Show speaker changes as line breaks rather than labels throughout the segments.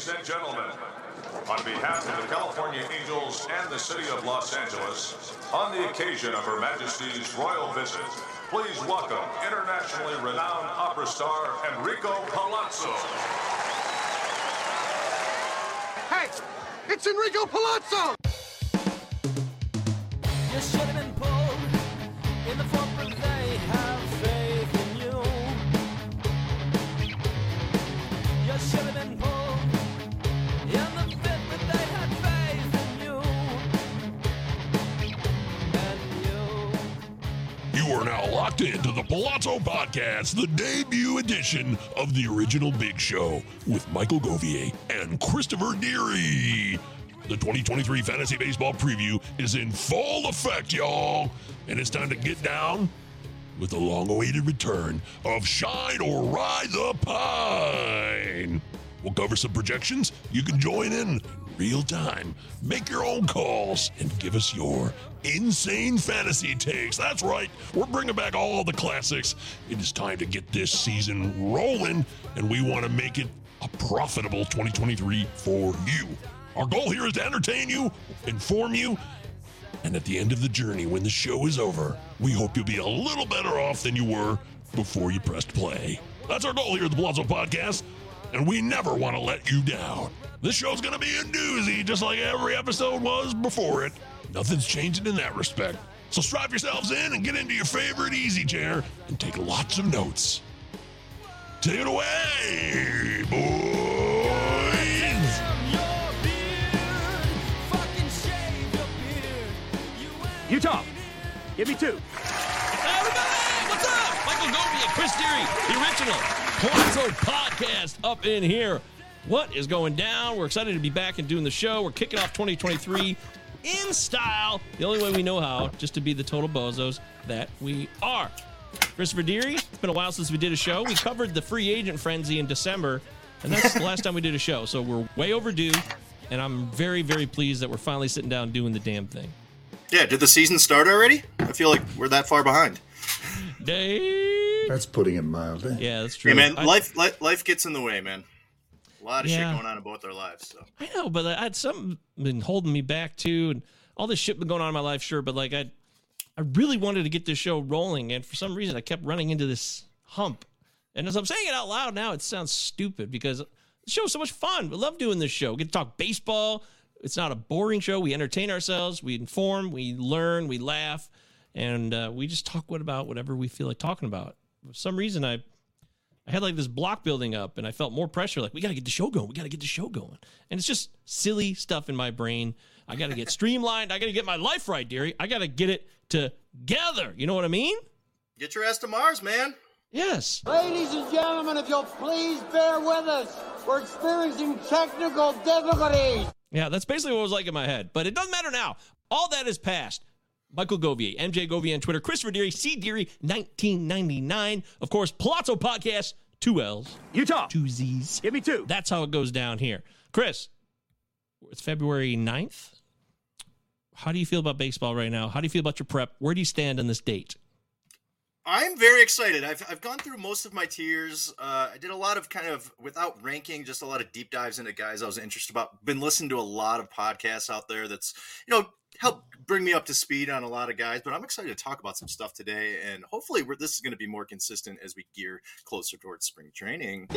Ladies and gentlemen, on behalf of the California Angels and the City of Los Angeles, on the occasion of Her Majesty's royal visit, please welcome internationally renowned opera star Enrico Palazzo.
Hey, it's Enrico Palazzo!
Locked into the Palazzo Podcast, the debut edition of the original Big Show with Michael Govier and Christopher Deary. The 2023 Fantasy Baseball preview is in full effect, y'all, and it's time to get down with the long awaited return of Shine or Ride the Pine. We'll cover some projections. You can join in real time, make your own calls, and give us your insane fantasy takes. That's right, we're bringing back all the classics. It is time to get this season rolling, and we want to make it a profitable 2023 for you. Our goal here is to entertain you, inform you, and at the end of the journey, when the show is over, we hope you'll be a little better off than you were before you pressed play. That's our goal here at the Palazzo Podcast, and we never want to let you down. This show's going to be a doozy, just like every episode was before it. Nothing's changing in that respect. So strap yourselves in and get into your favorite easy chair and take lots of notes. Take it away, boys!
Your beard, fucking shave your beard. You ain't
Utah, give me two.
Everybody, what's up? Michael Gobi and Chris Deary, the original Palazzo podcast up in here. What is going down? We're excited to be back and doing the show. We're kicking off 2023 in style, the only way we know how, just to be the total bozos that we are. Christopher Deary, it's been a while since we did a show. We covered the free agent frenzy in December, and that's the last time we did a show. So we're way overdue, and I'm very, very pleased that we're finally sitting down doing the damn thing.
Yeah, did the season start already? I feel like we're that far behind.
Dave.
That's putting it mildly.
Yeah, that's true.
Hey man,
I-
life, life life gets in the way, man. A lot of
Yeah.
shit going on in both our lives. So
I know, but I had something been holding me back too, and all this shit been going on in my life, sure. But like, I, I really wanted to get this show rolling, and for some reason, I kept running into this hump. And as I'm saying it out loud now, it sounds stupid because the show's so much fun. We love doing this show. We get to talk baseball. It's not a boring show. We entertain ourselves. We inform. We learn. We laugh, and uh, we just talk what about whatever we feel like talking about. For some reason, I I had like this block building up and I felt more pressure like we got to get the show going. We got to get the show going. And it's just silly stuff in my brain. I got to get streamlined. I got to get my life right, dearie. I got to get it together. You know what I mean?
get your ass to Mars, man.
Yes.
Ladies and gentlemen, if you'll please bear with us, we're experiencing technical difficulties.
Yeah, that's basically what it was like in my head. But it doesn't matter now. All that is past. Michael Govier, MJ Govier on Twitter, Christopher Deary, C Deary, 1999. Of course, Palazzo Podcast, two L's,
Utah,
two Z's.
give me two.
That's how it goes down here. Chris, it's February 9th. How do you feel about baseball right now? How do you feel about your prep? Where do you stand on this date?
I'm very excited. I've, I've gone through most of my tiers. Uh, I did a lot of kind of without ranking, just a lot of deep dives into guys I was interested about. Been listening to a lot of podcasts out there that's you know help bring me up to speed on a lot of guys. But I'm excited to talk about some stuff today, and hopefully this is going to be more consistent as we gear closer towards spring training.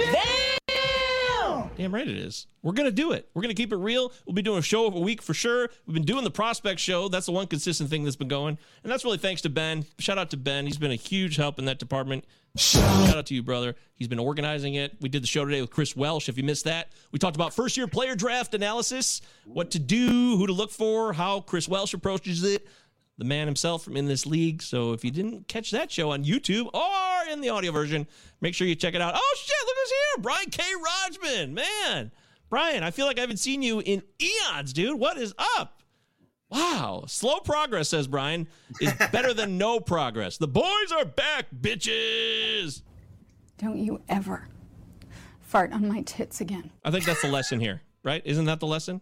Damn right it is. We're going to do it. We're going to keep it real. We'll be doing a show of a week for sure. We've been doing the prospect show. That's the one consistent thing that's been going. And that's really thanks to Ben. Shout out to Ben. He's been a huge help in that department. Shout out to you, brother. He's been organizing it. We did the show today with Chris Welsh. If you missed that, we talked about first year player draft analysis, what to do, who to look for, how Chris Welsh approaches it, the man himself from in this league. So if you didn't catch that show on YouTube or in the audio version, make sure you check it out. Oh shit, look who's here. Brian K. Rodgman. Man. Brian, I feel like I haven't seen you in eons, dude. What is up? Wow. Slow progress, says Brian, is better than no progress. The boys are back, bitches.
Don't you ever fart on my tits again.
I think that's the lesson here, right? Isn't that the lesson?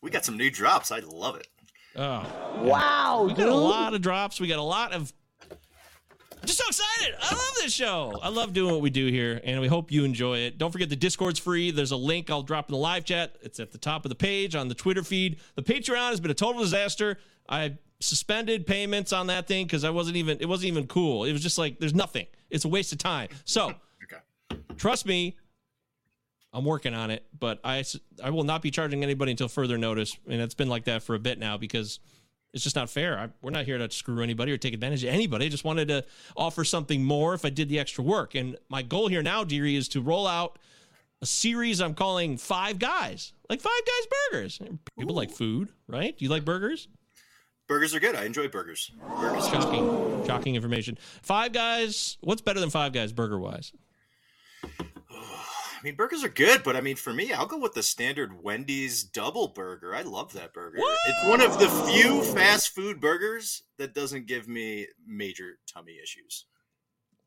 We got some new drops. I love it.
Oh.
Wow,
We got a lot of drops. We got a lot of I'm just so excited. I love this show. I love doing what we do here, and we hope you enjoy it. Don't forget the Discord's free. There's a link I'll drop in the live chat. It's at the top of the page on the Twitter feed. The Patreon has been a total disaster. I suspended payments on that thing because I wasn't even it wasn't even cool. It was just like there's nothing. It's a waste of time. So
Okay.
trust me, I'm working on it, but I I will not be charging anybody until further notice, and it's been like that for a bit now because it's just not fair. I, we're not here to screw anybody or take advantage of anybody. I just wanted to offer something more if I did the extra work. And my goal here now, Deary, is to roll out a series I'm calling Five Guys, like Five Guys Burgers. People like food, right? Do you like burgers?
Burgers are good. I enjoy burgers. Burgers.
Shocking, shocking information. Five Guys. What's better than Five Guys burger wise?
I mean, burgers are good, but I mean, for me, I'll go with the standard Wendy's double burger. I love that burger. It's one of the few fast food burgers that doesn't give me major tummy issues.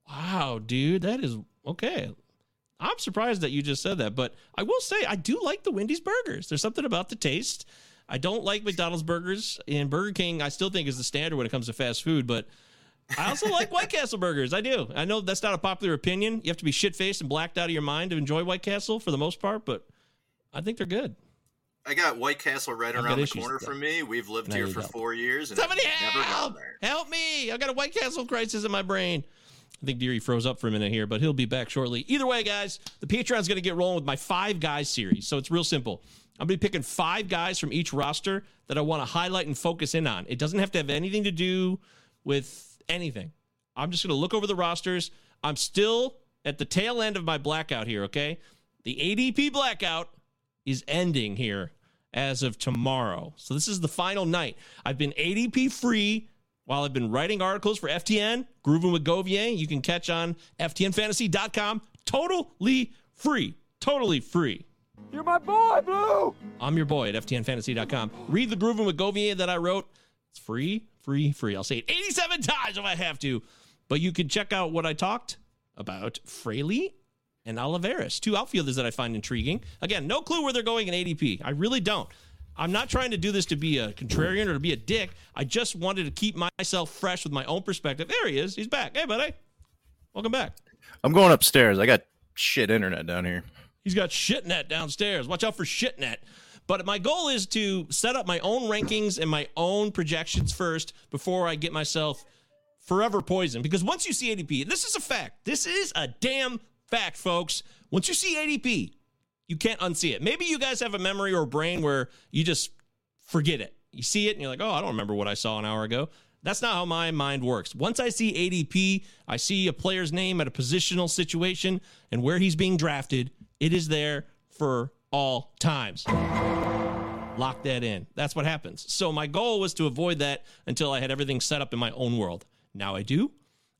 Wow, dude, that is okay. I'm surprised that you just said that, but I will say I do like the Wendy's burgers. There's something about the taste. I don't like McDonald's burgers, and Burger King I still think is the standard when it comes to fast food, but I also like White Castle burgers. I do. I know that's not a popular opinion. You have to be shit faced and blacked out of your mind to enjoy White Castle for the most part, but I think they're good.
I got White Castle right
I've
around the corner from me. We've lived here for
don't.
four years, and
Somebody help! Help me! I've got a White Castle crisis in my brain. I think Deary froze up for a minute here, but he'll be back shortly. Either way, guys, the Patreon's going to get rolling with my Five Guys series. So it's real simple. I'm going to be picking five guys from each roster that I want to highlight and focus in on. It doesn't have to have anything to do with anything. I'm just going to look over the rosters. I'm still at the tail end of my blackout here, okay? The ADP blackout is ending here as of tomorrow. So this is the final night. I've been ADP free while I've been writing articles for FTN, Grooving with Govier. You can catch on FTNFantasy.com. Totally free. Totally free.
You're my boy, Blue!
I'm your boy at FTNFantasy.com. Read the Grooving with Govier that I wrote. It's free, free, free. I'll say it 87 times if I have to. But you can check out what I talked about Fraley and Olivares, two outfielders that I find intriguing. Again, no clue where they're going in ADP. I really don't. I'm not trying to do this to be a contrarian or to be a dick. I just wanted to keep myself fresh with my own perspective. There he is. He's back. Hey, buddy. Welcome back.
I'm going upstairs. I got shit internet down here.
He's got shitnet downstairs. Watch out for shitnet. But my goal is to set up my own rankings and my own projections first before I get myself forever poisoned. Because once you see ADP, this is a fact. This is a damn fact, folks. Once you see ADP, you can't unsee it. Maybe you guys have a memory or brain where you just forget it. You see it and you're like, oh, I don't remember what I saw an hour ago. That's not how my mind works. Once I see ADP, I see a player's name at a positional situation and where he's being drafted, it is there for all times. Lock that in. That's what happens. So my goal was to avoid that until I had everything set up in my own world. Now I do.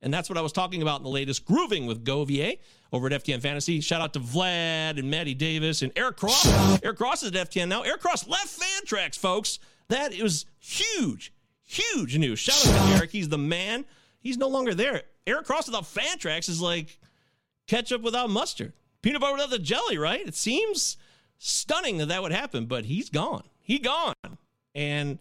And that's what I was talking about in the latest Grooving with Govier over at FTN Fantasy. Shout out to Vlad and Maddie Davis and Eric Cross. Eric Cross is at FTN now. Eric Cross left Fantrax, folks. That is huge, huge news. Shout out to Eric. He's the man. He's no longer there. Eric Cross without Fantrax is like ketchup without mustard, peanut butter without the jelly, right? It seems stunning that that would happen, but he's gone. He gone. And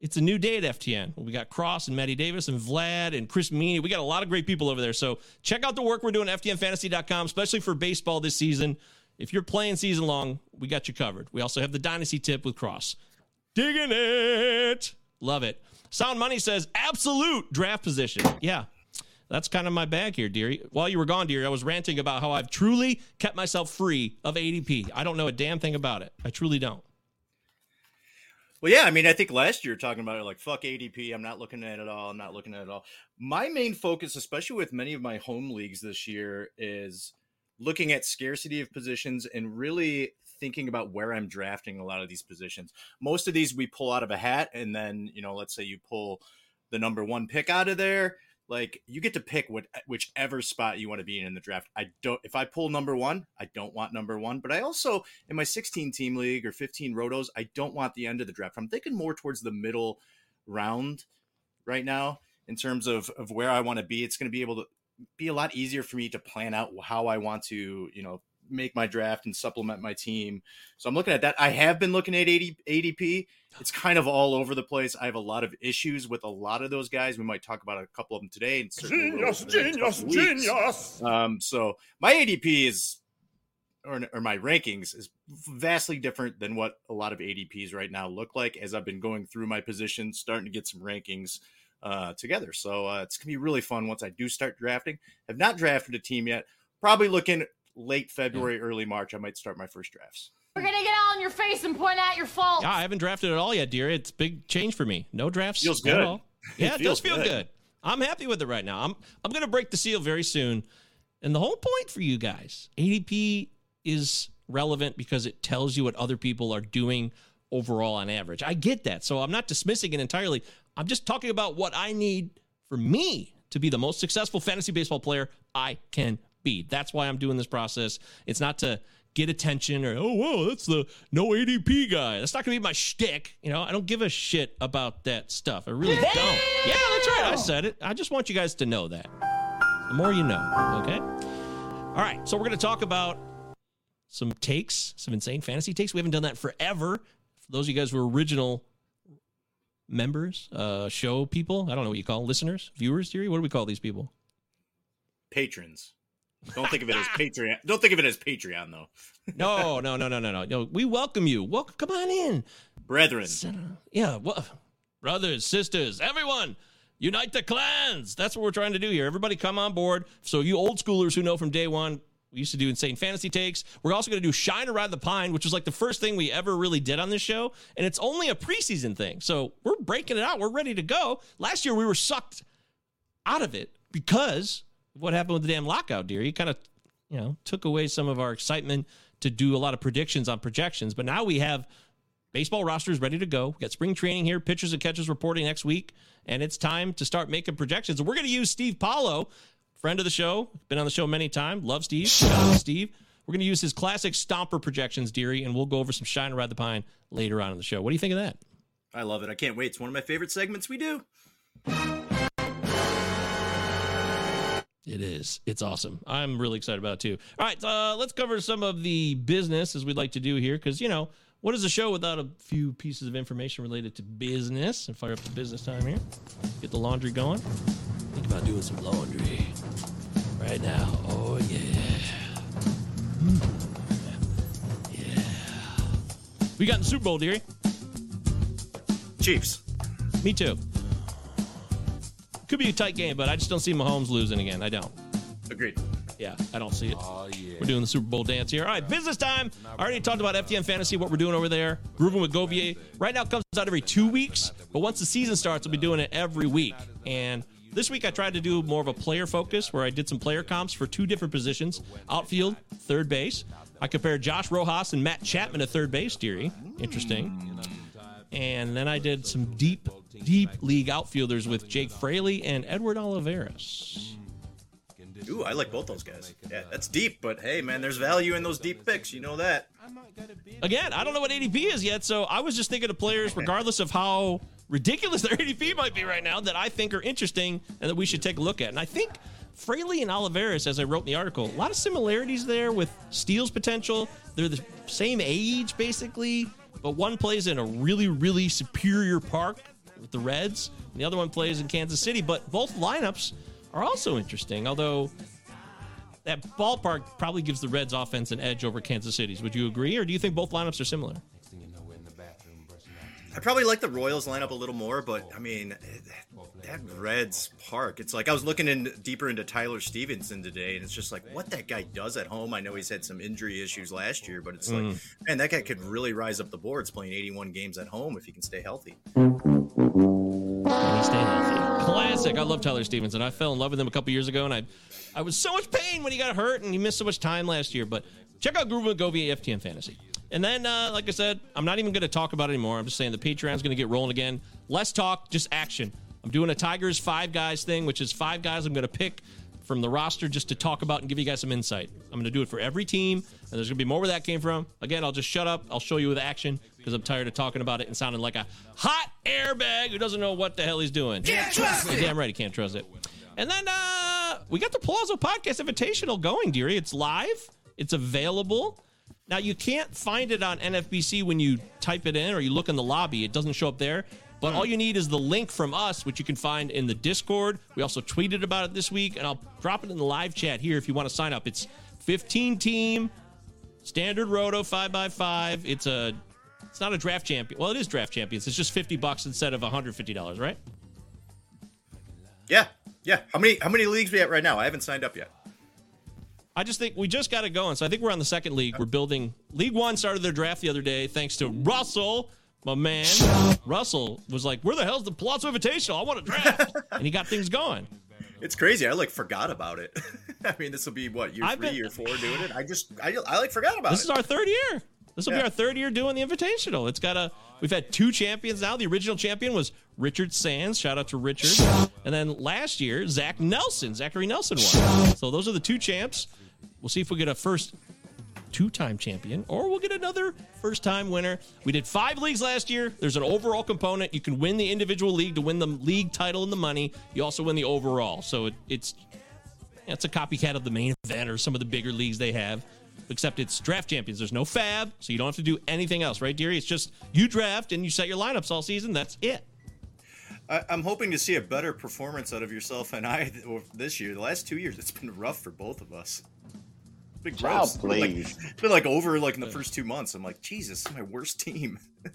it's a new day at FTN. We got Cross and Maddie Davis and Vlad and Chris Meany. We got a lot of great people over there. So check out the work we're doing at FTNFantasy.com, especially for baseball this season. If you're playing season long, we got you covered. We also have the Dynasty tip with Cross. Digging it. Love it. Sound Money says absolute draft position. Yeah. That's kind of my bag here, Deary. While you were gone, Deary, I was ranting about how I've truly kept myself free of ADP. I don't know a damn thing about it. I truly don't.
Well, yeah, I mean, I think last year talking about it, like fuck ADP. I'm not looking at it all. I'm not looking at it all. My main focus, especially with many of my home leagues this year, is looking at scarcity of positions and really thinking about where I'm drafting a lot of these positions. Most of these we pull out of a hat, and then you know, let's say you pull the number one pick out of there. Like you get to pick what whichever spot you want to be in in the draft. I don't. If I pull number one, I don't want number one. But I also in my 16 team league or 15 rotos, I don't want the end of the draft. I'm thinking more towards the middle round right now in terms of of where I want to be. It's going to be able to be a lot easier for me to plan out how I want to, you know, make my draft and supplement my team. So I'm looking at that. I have been looking at 80, ADP. It's kind of all over the place. I have a lot of issues with a lot of those guys. We might talk about a couple of them today. And
Genius,
over the next
genius, genius.
Um, so my ADP is, or, or my rankings is vastly different than what a lot of ADPs right now look like. As I've been going through my positions, starting to get some rankings uh, together. So uh, it's gonna be really fun once I do start drafting. Have not drafted a team yet. Probably looking late February, early March. I might start my first drafts.
We're gonna get all in your face and point out your faults.
Yeah, I haven't drafted at all yet, dear. It's big change for me. No drafts.
Feels
at
good.
all. Yeah, it, does
feels
feel
good.
good. I'm happy with it right now. I'm I'm gonna break the seal very soon. And the whole point for you guys, ADP is relevant because it tells you what other people are doing overall on average. I get that. So I'm not dismissing it entirely. I'm just talking about what I need for me to be the most successful fantasy baseball player I can be. That's why I'm doing this process. It's not to get attention or oh whoa that's the no ADP guy. That's not gonna be my shtick. You know I don't give a shit about that stuff. I really don't. Yeah, that's right. I said it. I just want you guys to know that. The more you know. Okay. All right. So we're gonna talk about some takes, some insane fantasy takes. We haven't done that forever. For those of you guys who are original members, uh, show people, I don't know what you call them, listeners, viewers, Theory. What do we call these people?
Patrons. Don't think of it as Patreon. Don't think of it as Patreon though.
No, no, no, no, no, no. No, we welcome you. Welcome, come on in.
Brethren.
Yeah, well, brothers, sisters, everyone, unite the clans. That's what we're trying to do here. Everybody come on board. So you old schoolers who know from day one, we used to do insane fantasy takes. We're also going to do Shine Around the Pine, which was like the first thing we ever really did on this show, and it's only a preseason thing. So we're breaking it out. We're ready to go. Last year we were sucked out of it because what happened with the damn lockout, dear. You kind of, you know, took away some of our excitement to do a lot of predictions on projections. But now we have baseball rosters ready to go. We got spring training here, pitchers and catchers reporting next week, and it's time to start making projections. We're going to use Steve Paulo, friend of the show, been on the show many times. Love Steve. To Steve. We're going to use his classic stomper projections, Deary, and we'll go over some Shine and Ride the Pine later on in the show. What do you think of that?
I love it. I can't wait. It's one of my favorite segments we do.
It is. It's awesome. I'm really excited about it too. All right, uh, let's cover some of the business as we'd like to do here, because you know what is a show without a few pieces of information related to business? And fire up the business time here. Get the laundry going. Think about doing some laundry right now. Oh yeah. Yeah. We got in the Super Bowl, dearie.
Chiefs.
Me too. Could be a tight game, but I just don't see Mahomes losing again. I don't.
Agreed.
Yeah, I don't see it. Oh, we're doing the Super Bowl dance here. All right, business time. I already talked about FTN Fantasy, what we're doing over there. Grooving with Govier. Right now it comes out every two weeks, but once the season starts, we'll be doing it every week. And this week I tried to do more of a player focus where I did some player comps for two different positions outfield, third base. I compared Josh Rojas and Matt Chapman to third base, Deary. Interesting. And then I did some deep, deep league outfielders with Jake Fraley and Edward Olivares.
Ooh, I like both those guys. Yeah, that's deep, but hey, man, there's value in those deep picks. You know that.
Again, I don't know what ADP is yet, so I was just thinking of players, regardless of how ridiculous their ADP might be right now, that I think are interesting and that we should take a look at. And I think Fraley and Olivares, as I wrote in the article, a lot of similarities there with Steele's potential. They're the same age, basically, but one plays in a really, really superior park with the Reds, and the other one plays in Kansas City. But both lineups are also interesting, although that ballpark probably gives the Reds offense an edge over Kansas City's. Would you agree, or do you think both lineups are similar?
I probably like the Royals lineup a little more, but I mean, that Reds park. It's like I was looking in deeper into Tyler Stephenson today, and it's just like what that guy does at home. I know he's had some injury issues last year, but it's like, mm. man, that guy could really rise up the boards playing 81 games at home if he can stay healthy.
Stay healthy? Classic. I love Tyler Stephenson. I fell in love with him a couple years ago, and I, I was so much pain when he got hurt, and he missed so much time last year. But check out Groove and Go via FTN Fantasy. And then, uh, like I said, I'm not even going to talk about it anymore. I'm just saying the Patreon's going to get rolling again. Less talk, just action. I'm doing a Tigers five guys thing, which is five guys I'm going to pick from the roster just to talk about and give you guys some insight. I'm going to do it for every team, and there's going to be more where that came from. Again, I'll just shut up. I'll show you with action because I'm tired of talking about it and sounding like a hot airbag who doesn't know what the hell he's doing. Can't trust You're damn right he can't trust it. And then uh, we got the Palazzo Podcast Invitational going, dearie. It's live. It's available. Now you can't find it on NFBC when you type it in or you look in the lobby. It doesn't show up there. But all you need is the link from us, which you can find in the Discord. We also tweeted about it this week, and I'll drop it in the live chat here if you want to sign up. It's 15 team, standard roto 5x5. It's a it's not a draft champion. Well, it is draft champions. It's just 50 bucks instead of $150, right?
Yeah, yeah. How many how many leagues we at right now? I haven't signed up yet.
I just think we just got it going. So I think we're on the second league. We're building. League One started their draft the other day, thanks to Russell, my man. Russell was like, "Where the hell's the Palazzo Invitational? I want to draft," and he got things going.
It's crazy. I like forgot about it. I mean, this will be what year
I've
3
been-
year four doing it. I just I, I like forgot about
This is our third year. This will be our third year doing the Invitational. It's got a. We've had two champions now. The original champion was Richard Sands. Shout out to Richard. And then last year, Zach Nelson, Zachary Nelson won. So those are the two champs. We'll see if we get a first two-time champion or we'll get another first-time winner. We did five leagues last year. There's an overall component. You can win the individual league to win the league title and the money. You also win the overall. So it, it's it's a copycat of the main event or some of the bigger leagues they have. Except it's draft champions. There's no fab, so you don't have to do anything else, right, Deary? It's just you draft and you set your lineups all season. That's it.
I, I'm hoping to see a better performance out of yourself and I this year. The last two years, it's been rough for both of us. It's been
Child,
gross. It's been like-
please.
it's been like over like in the first two months. I'm like, Jesus, this is my worst team.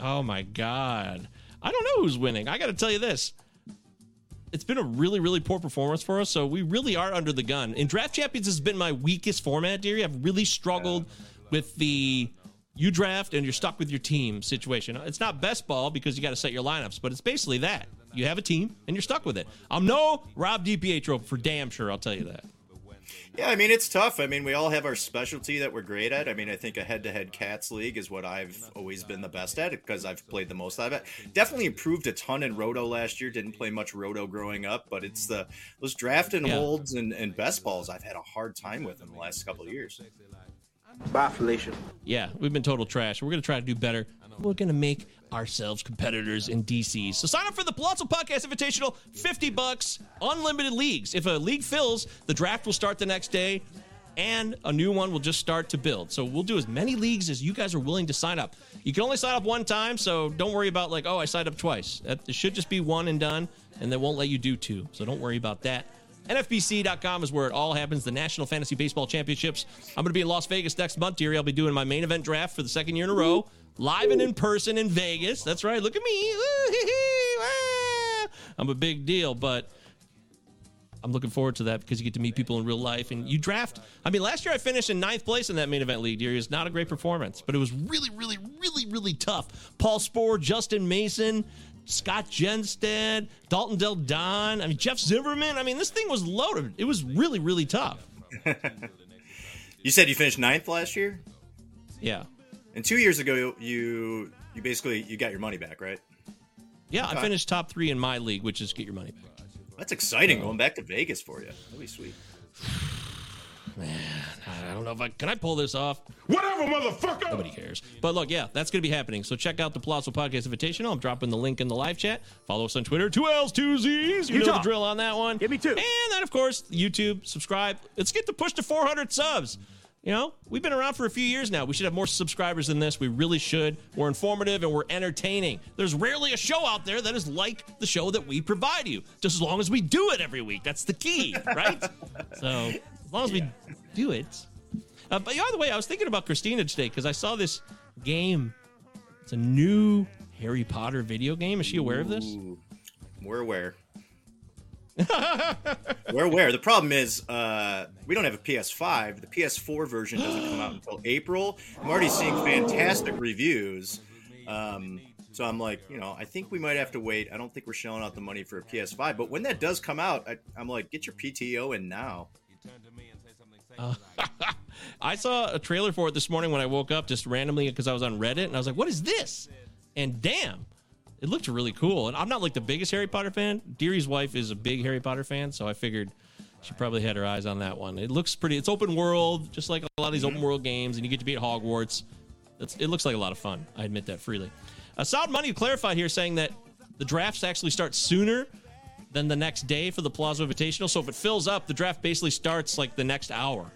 Oh my god. I don't know who's winning. I got to tell you this. It's been a really, really poor performance for us, so we really are under the gun. In draft champions has been my weakest format, Deary. I've really struggled with the you draft and you're stuck with your team situation. It's not best ball because you got to set your lineups, but it's basically that. You have a team and you're stuck with it. I'm no Rob DiPietro for damn sure, I'll tell you that.
Yeah, I mean it's tough. I mean we all have our specialty that we're great at. I mean I think a head-to-head cats league is what I've always been the best at because I've played the most of it. Definitely improved a ton in roto last year. Didn't play much roto growing up, but it's the those draft and
Yeah.
holds and, and best balls I've had a hard time with in the last couple of years.
Bye, Felicia.
Yeah, we've been total trash. We're going to try to do better. We're going to make ourselves competitors in DC. So sign up for the Palazzo Podcast Invitational, 50 bucks, unlimited leagues. If a league fills, the draft will start the next day and a new one will just start to build. So we'll do as many leagues as you guys are willing to sign up. You can only sign up one time, so don't worry about like, oh, I signed up twice. That it should just be one and done, and they won't let you do two. So don't worry about that. NFBC.com is where it all happens. The National Fantasy Baseball Championships. I'm going to be in Las Vegas next month, dearie. I'll be doing my main event draft for the second year in a row, live and in person in Vegas. That's right. Look at me. Ah. I'm a big deal, but I'm looking forward to that because you get to meet people in real life and you draft. I mean, last year I finished in ninth place in that main event league. Deary, It was not a great performance, but it was really, really, really, really tough. Paul Sporer, Justin Mason, Scott Jenstead, Dalton Del Don. I mean, Jeff Zimmerman. I mean, this thing was loaded. It was really, really tough.
You said you finished ninth last year,
Yeah.
And two years ago you you basically you got your money back, right?
Yeah, I finished top three in my league, which is get your money back.
That's exciting. Going back to Vegas for you. That'd be sweet.
Man, I don't know if I can I pull this off.
Whatever, motherfucker.
Nobody cares. But look, yeah, that's going to be happening. So check out the Palazzo Podcast Invitational. I'm dropping the link in the live chat. Follow us on Twitter. Two L's, two Z's. You,
You
know the drill on that one.
Give me two.
And then, of course, YouTube. Subscribe. Let's get the push to 400 subs. You know, we've been around for a few years now. We should have more subscribers than this. We really should. We're informative and we're entertaining. There's rarely a show out there that is like the show that we provide you, just as long as we do it every week. That's the key, right? so, as long as we do it. Uh, but by the way, I was thinking about Christina today because I saw this game. It's a new Harry Potter video game. Is she aware of this?
Ooh, we're aware. we're aware. The problem is uh, we don't have a PS5. The PS4 version doesn't come out until April. I'm already seeing fantastic reviews. Um, so I'm like, you know, I think we might have to wait. I don't think we're shelling out the money for a PS5. But when that does come out, I, I'm like, get your PTO in now.
Uh, I saw a trailer for it this morning when I woke up just randomly because I was on Reddit and I was like, what is this? And damn, it looked really cool. And I'm not like the biggest Harry Potter fan. Deary's wife is a big Harry Potter fan, so I figured she probably had her eyes on that one. It looks pretty. It's open world, just like a lot of these open world games, and you get to be at Hogwarts. It's, it looks like a lot of fun. I admit that freely. Uh, Solid Money clarified here saying that the drafts actually start sooner than the next day for the Palazzo Invitational. So if it fills up, the draft basically starts like the next hour.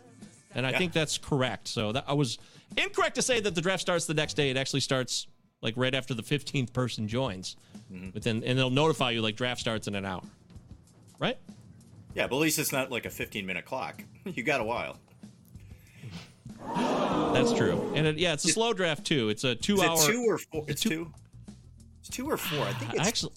and I
Yeah.
think that's correct. So that I was incorrect to say that the draft starts the next day. It actually starts like right after the 15th person joins,
Mm-hmm.
but then and they'll notify you like draft starts in an hour, right?
Yeah, but at least it's not like a 15 minute clock. You got a while.
That's true. And it, yeah, it's a slow draft too. It's a two
Is
hour.
two or four? It's two. It's two or four. I think it's
Actually,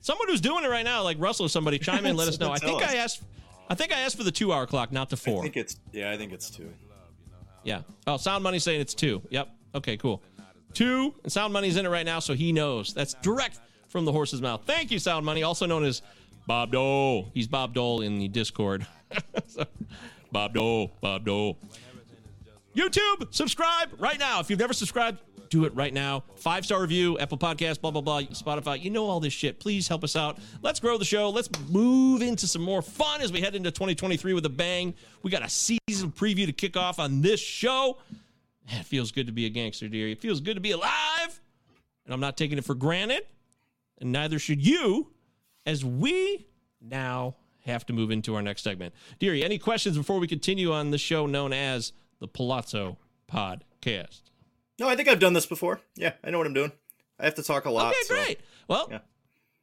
someone who's doing it right now, like Russell or somebody, chime in. let us know. I think I asked. I think I asked for the two hour clock, not the
I
four.
think it's yeah. I think it's two.
Yeah. Oh, Sound Money saying it's two. Yep. Okay, cool. Two, and Sound Money's in it right now, so he knows. That's direct from the horse's mouth. Thank you, Sound Money, also known as Bob Dole. He's Bob Dole in the Discord. So, Bob Dole, Bob Dole. YouTube, subscribe right now. If you've never subscribed, do it right now. Five star review, Apple Podcast, blah, blah, blah, Spotify. You know all this shit. Please help us out. Let's grow the show. Let's move into some more fun as we head into 2023 with a bang. We got a season preview to kick off on this show. It feels good to be a gangster, dear. It feels good to be alive. And I'm not taking it for granted. And neither should you, as we now have to move into our next segment. Deary, any questions before we continue on the show known as the Palazzo Podcast?
No, I think I've done this before. Yeah, I know what I'm doing. I have to talk a lot.
Okay,
so-
great. Well,
Yeah.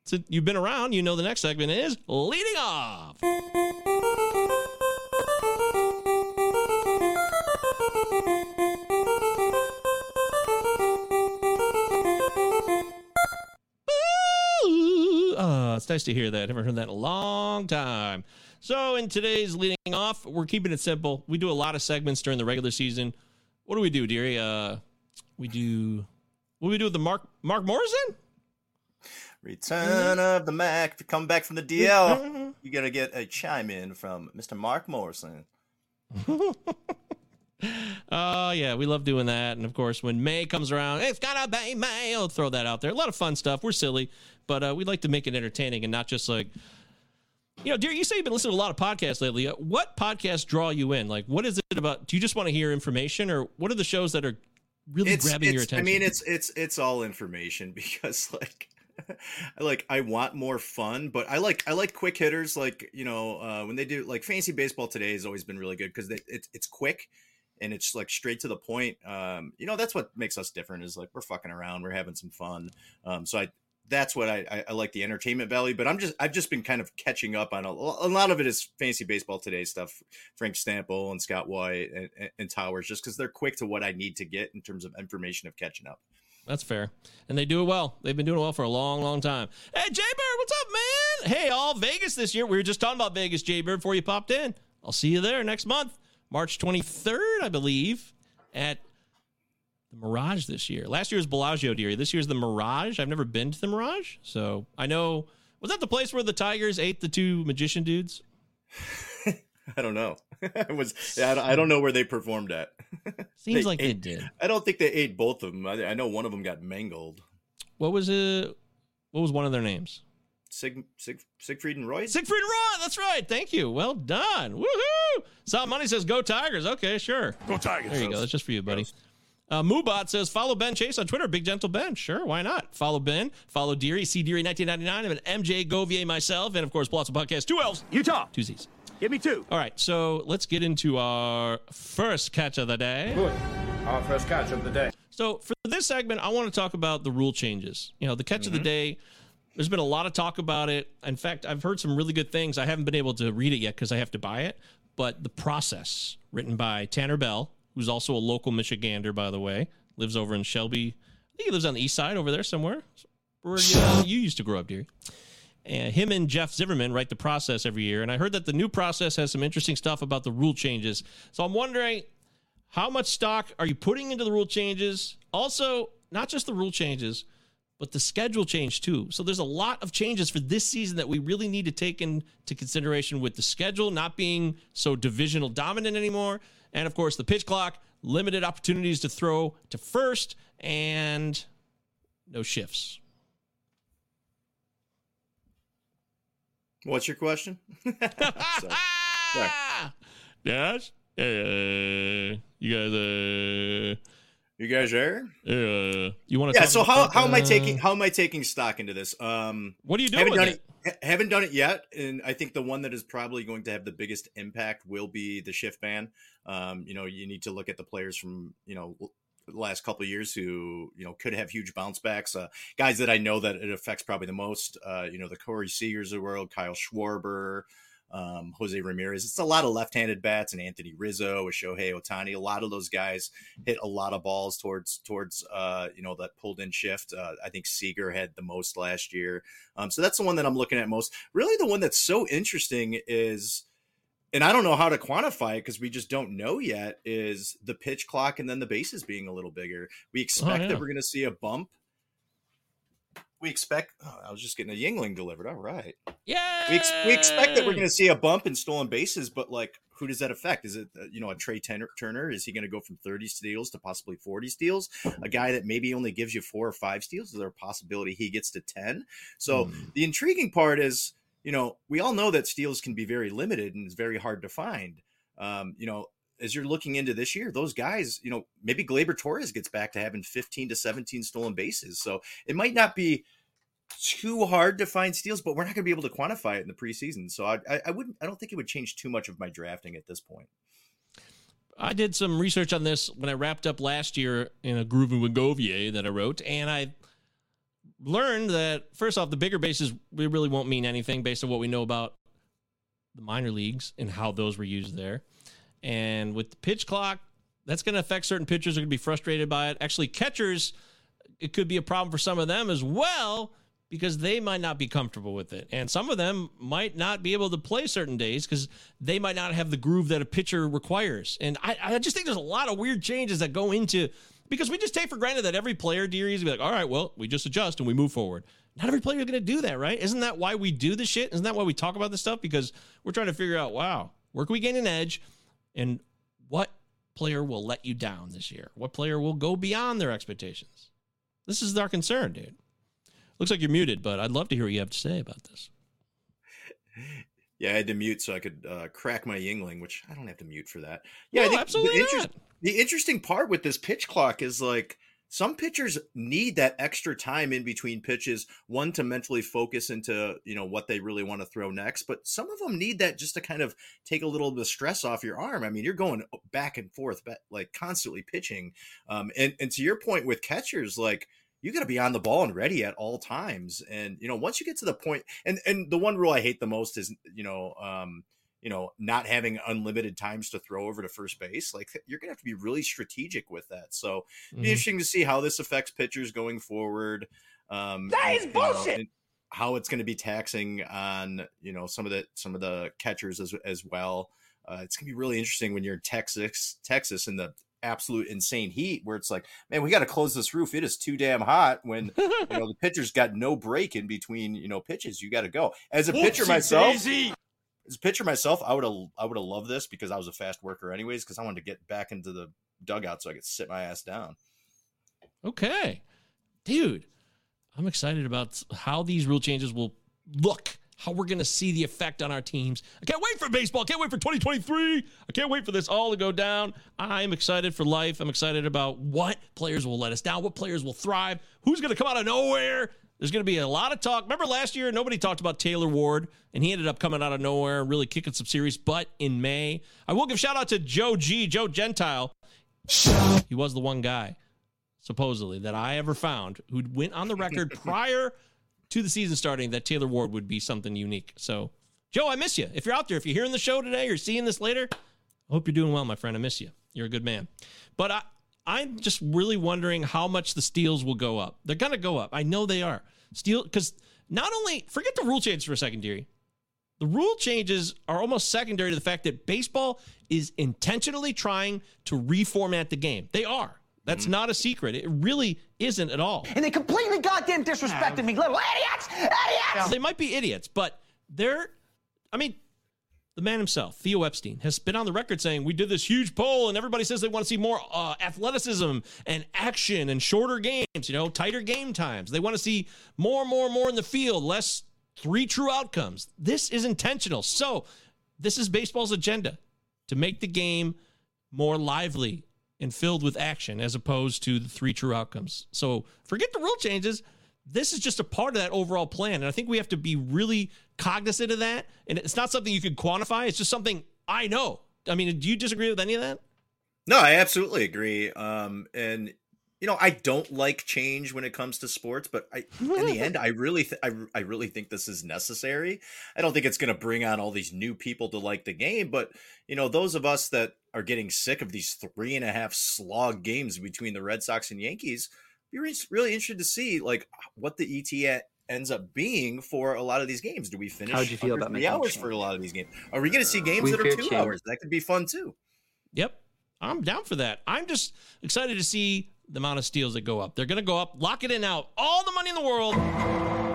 since you've been around, you know the next segment is leading off. It's nice to hear that. I haven't heard that in a long time. So, in today's leading off, we're keeping it simple. We do a lot of segments during the regular season. What do we do, dearie? Uh, we do. What do we do with the Mark Mark Morrison?
Return of the Mac. If you come back from the DL, you gotta get a chime in from Mr. Mark Morrison.
Oh yeah, we love doing that. And of course, when May comes around, it's gotta be May. I'll throw that out there. A lot of fun stuff. We're silly, but uh, we like to make it entertaining and not just like, you know, dear. You say you've been listening to a lot of podcasts lately. Uh, What podcasts draw you in? Like, what is it about? Do you just want to hear information, or what are the shows that are really
It's,
grabbing your attention?
I mean, it's it's it's all information because like. I like I want more fun, but I like I like quick hitters. Like you know uh, when they do like fantasy baseball today has always been really good because it's it's quick and it's like straight to the point. Um, you know that's what makes us different is like we're fucking around, we're having some fun. Um, so I that's what I, I I like the entertainment value. But I'm just I've just been kind of catching up on a, a lot of it is fantasy baseball today stuff. Frank Stampfl and Scott White and, and, and Towers just because they're quick to what I need to get in terms of information of catching up.
That's fair. And they do it well. They've been doing it well for a long, long time. Hey, Jay Bird, what's up, man? Hey, all Vegas this year. We were just talking about Vegas, Jay Bird, before you popped in. I'll see you there next month, March 23rd, I believe, at the Mirage this year. Last year was Bellagio, dearie. This year's the Mirage. I've never been to the Mirage. So I know. Was that the place where the Tigers ate the two magician dudes?
I don't know. it was I don't- know where they performed at.
Seems like they did.
I don't think they ate both of them. I, I know one of them got mangled.
What was it? What was one of their names?
Sig, Sig, Siegfried and Roy.
Siegfried and Roy. That's right. Thank you. Well done. Woohoo! Salt Money says go Tigers. Okay, sure.
Go Tigers.
There you go. That's just for you, buddy. Uh, Moobot says follow Ben Chase on Twitter. Big Gentle Ben. Sure, why not? Follow Ben. Follow Deary. C Deary 1999. I'm an MJ Govier myself, and of course, Palazzo Podcast. Two L's.
Utah.
Two Z's.
Give me two.
All right, so let's get into our first catch of the day.
Good. Our first catch of the day.
So for this segment, I want to talk about the rule changes. You know, the catch of the day. There's been a lot of talk about it. In fact, I've heard some really good things. I haven't been able to read it yet because I have to buy it. But the process, written by Tanner Bell, who's also a local Michigander, by the way, lives over in Shelby. I think he lives on the east side over there somewhere. Where uh, you used to grow up, dear. And him and Jeff Zimmerman write the process every year. And I heard that the new process has some interesting stuff about the rule changes. So I'm wondering how much stock are you putting into the rule changes? Also, not just the rule changes, but the schedule change too. So there's a lot of changes for this season that we really need to take into consideration with the schedule not being so divisional dominant anymore. And of course, the pitch clock, limited opportunities to throw to first, and no shifts.
What's your question? Sorry.
Yes? Uh, you guys, uh,
You guys there?
Uh, you want to?
Yeah. So how, how am I
uh,
taking how am I taking stock into this? Um,
What are you doing
haven't done
it?
it. Haven't done it yet, and I think the one that is probably going to have the biggest impact will be the shift ban. Um, you know, you need to look at the players from you know the last couple of years who you know could have huge bounce backs. Uh, guys that I know that it affects probably the most. Uh, you know, the Corey Seagers of the world, Kyle Schwarber. Um, Jose Ramirez. It's a lot of left-handed bats, and Anthony Rizzo, with Shohei Ohtani. A lot of those guys hit a lot of balls towards towards uh, you know that pulled in shift. Uh, I think Seager had the most last year, um, so that's the one that I'm looking at most. Really, the one that's so interesting is, and I don't know how to quantify it because we just don't know yet. Is the pitch clock and then the bases being a little bigger? We expect
yeah.
that we're going to see a bump. We expect. Oh, I was just getting a Yuengling delivered. All right.
Yeah.
We, ex- we expect that we're going to see a bump in stolen bases, but like, who does that affect? Is it uh, you know a Trea Turner? Turner? Is he going to go from thirty steals to possibly forty steals? A guy that maybe only gives you four or five steals. Is there a possibility he gets to ten? So
Hmm.
the intriguing part is, you know, we all know that steals can be very limited and it's very hard to find. Um, you know, as you're looking into this year, those guys, you know, maybe Gleyber Torres gets back to having 15 to 17 stolen bases. So it might not be too hard to find steals, but we're not going to be able to quantify it in the preseason. So I, I, I wouldn't, I don't think it would change too much of my drafting at this point.
I did some research on this when I wrapped up last year in a Groovin' with Govier that I wrote, and I learned that first off, the bigger bases we really won't mean anything based on what we know about the minor leagues and how those were used there. And with the pitch clock, that's going to affect certain pitchers. Are going to be frustrated by it. Actually, catchers, it could be a problem for some of them as well because they might not be comfortable with it. And some of them might not be able to play certain days because they might not have the groove that a pitcher requires. And I, I just think there's a lot of weird changes that go into because we just take for granted that every player, dearie, is be like, all right, well, we just adjust and we move forward. Not every player is going to do that, right? Isn't that why we do this shit? Isn't that why we talk about this stuff? Because we're trying to figure out, wow, where can we gain an edge and what player will let you down this year? What player will go beyond their expectations? This is our concern, dude. Looks like you're muted, but I'd love to hear what you have to say about this.
Yeah, I had to mute so I could uh, crack my Yuengling, which I don't have to mute for that. Yeah,
No,
I think
absolutely
the,
not.
the interesting part with this pitch clock is like some pitchers need that extra time in between pitches, one to mentally focus into you know what they really want to throw next, but some of them need that just to kind of take a little bit of stress off your arm. I mean, you're going back and forth, ba- like constantly pitching, um, and and to your point with catchers, like you got to be on the ball and ready at all times. And you know, once you get to the point, and and the one rule I hate the most is you know, um, you know, not having unlimited times to throw over to first base. Like you're gonna have to be really strategic with that. So
Mhm.
be interesting to see how this affects pitchers going forward. Um,
That is
and, you know,
bullshit!
how it's going to be taxing on you know some of the some of the catchers as as well. Uh, it's gonna be really interesting when you're in Texas, Texas, in the absolute insane heat, where it's like, man, we got to close this roof. It is too damn hot. When you know the pitcher's got no break in between, you know, pitches. You got to go. As a pitcher myself, as a pitcher myself, I would have I would have loved this because I was a fast worker anyways. Because I wanted to get back into the dugout so I could sit my ass down.
Okay. Dude, I'm excited about how these rule changes will look, how we're to see the effect on our teams. I can't wait for baseball. I can't wait for 2023. I can't wait for this all to go down. I'm excited for life. I'm excited about what players will let us down, what players will thrive, who's to come out of nowhere. There's going to be a lot of talk. Remember last year, nobody talked about Taylor Ward, and he ended up coming out of nowhere and really kicking some series. But in May, I will give shout out to Joe G, Joe Gentile. He was the one guy supposedly that I ever found who went on the record prior to the season starting that Taylor Ward would be something unique. So, Joe, I miss you. If you're out there, if you're hearing the show today or seeing this later, I hope you're doing well, my friend. I miss you. You're a good man. But I, I'm just really wondering how much the steals will go up. They're going to go up. I know they are. Steal, because not only, forget the rule changes for a second, dearie. The rule changes are almost secondary to the fact that baseball is intentionally trying to reformat the game. They are. That's mm-hmm. not a secret. It really isn't at all.
And they completely goddamn disrespected me, little idiots! Idiots!
They might be idiots, but they're, I mean, the man himself, Theo Epstein, has been on the record saying, We did this huge poll, and everybody says they want to see more uh, athleticism and action and shorter games, you know, tighter game times. They want to see more, more, more in the field, less three true outcomes. This is intentional. So, this is baseball's agenda to make the game more lively and filled with action as opposed to the three true outcomes. So forget the rule changes. This is just a part of that overall plan. And I think we have to be really cognizant of that. And it's not something you could quantify, it's just something I know. I mean, do you disagree with any of that?
No, I absolutely agree. Um, and you know, I don't like change when it comes to sports, but I, in the end, I really, th- I, I really think this is necessary. I don't think it's going to bring on all these new people to like the game, but you know, those of us that are getting sick of these three and a half slog games between the Red Sox and Yankees, be re- really interested to see like what the ET ends up being for a lot of these games. Do we finish?
How'd you feel about
three
making
hours
change?
for a lot of these games? Are we going to see games
We
that are two
change.
hours? That could be fun too.
Yep. I'm down for that. I'm just excited to see the amount of steals that go up. They're going to go up, lock it in now. All the money in the world.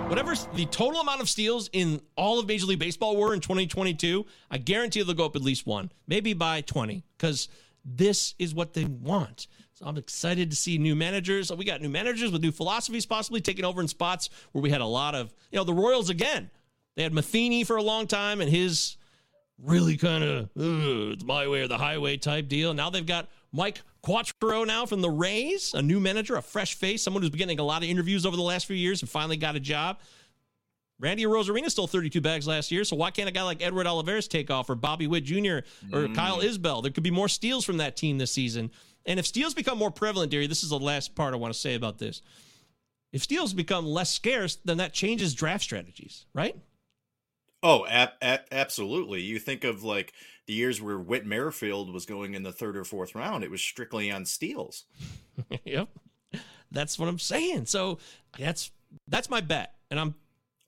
Whatever the total amount of steals in all of Major League Baseball were in 2022, I guarantee they'll go up at least one, maybe by 20, because this is what they want. So I'm excited to see new managers. We got new managers with new philosophies possibly taking over in spots where we had a lot of, you know, the Royals again. They had Matheny for a long time and his really kind of it's my way or the highway type deal. Now they've got Mike Quatraro now from the Rays, a new manager, a fresh face, someone who's been getting a lot of interviews over the last few years and finally got a job. Randy Arozarena stole 32 bags last year, so why can't a guy like Edward Olivares take off or Bobby Witt Jr. or mm. Kyle Isbell? There could be more steals from that team this season. And if steals become more prevalent, Deary, this is the last part I want to say about this. If steals become less scarce, then that changes draft strategies, right?
Oh, ab- ab- absolutely. You think of like the years where Whit Merrifield was going in the third or fourth round, it was strictly on steals.
yep. That's what I'm saying. So that's that's my bet. And I'm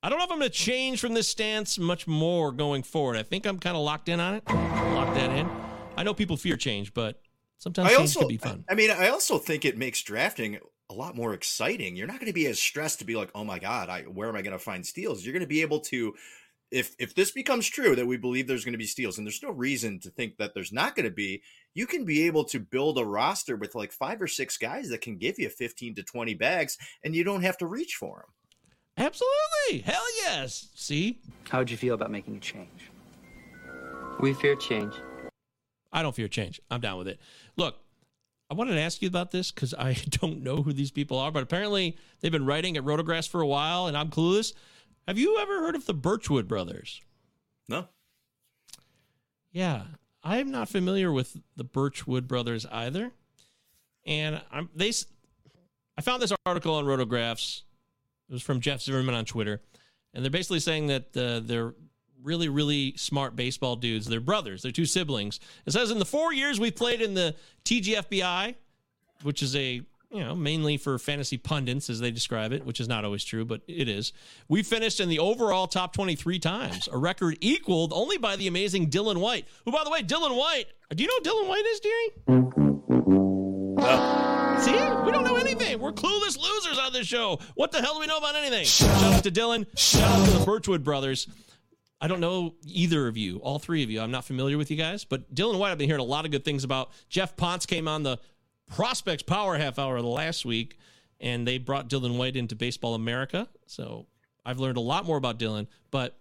I don't know if I'm gonna change from this stance much more going forward. I think I'm kind of locked in on it. Lock that in. I know people fear change, but sometimes
I
change
also,
can be fun.
I mean, I also think it makes drafting a lot more exciting. You're not going to be as stressed to be like, oh my god, I where am I going to find steals? You're going to be able to, if if this becomes true that we believe there's going to be steals, and there's no reason to think that there's not going to be, you can be able to build a roster with like five or six guys that can give you 15 to 20 bags, and you don't have to reach for them.
Absolutely. Hell yes. See?
How would you feel about making a change? We fear change.
I don't fear change. I'm down with it. Look, I wanted to ask you about this because I don't know who these people are, but apparently they've been writing at RotoGraphs for a while, and I'm clueless. Have you ever heard of the Birchwood brothers?
No.
Yeah, I am not familiar with the Birchwood brothers either. And I'm they. I found this article on Rotographs. It was from Jeff Zimmerman on Twitter, and they're basically saying that uh, they're really, really smart baseball dudes. They're brothers. They're two siblings. It says in the four years we played in the TGFBI, which is a you know mainly for fantasy pundits as they describe it, which is not always true, but it is. We finished in the overall top twenty three times, a record equaled only by the amazing Dylan White. Who, by the way, Dylan White. Do you know who Dylan White is, Deary? See, we don't know anything. We're clueless losers on this show. What the hell do we know about anything? Shout out to Dylan. Shout out to the Birchwood brothers. I don't know either of you, all three of you. I'm not familiar with you guys, but Dylan White, I've been hearing a lot of good things about. Geoff Pontes came on the Prospects Power Half Hour last week, and they brought Dylan White into Baseball America. So I've learned a lot more about Dylan, but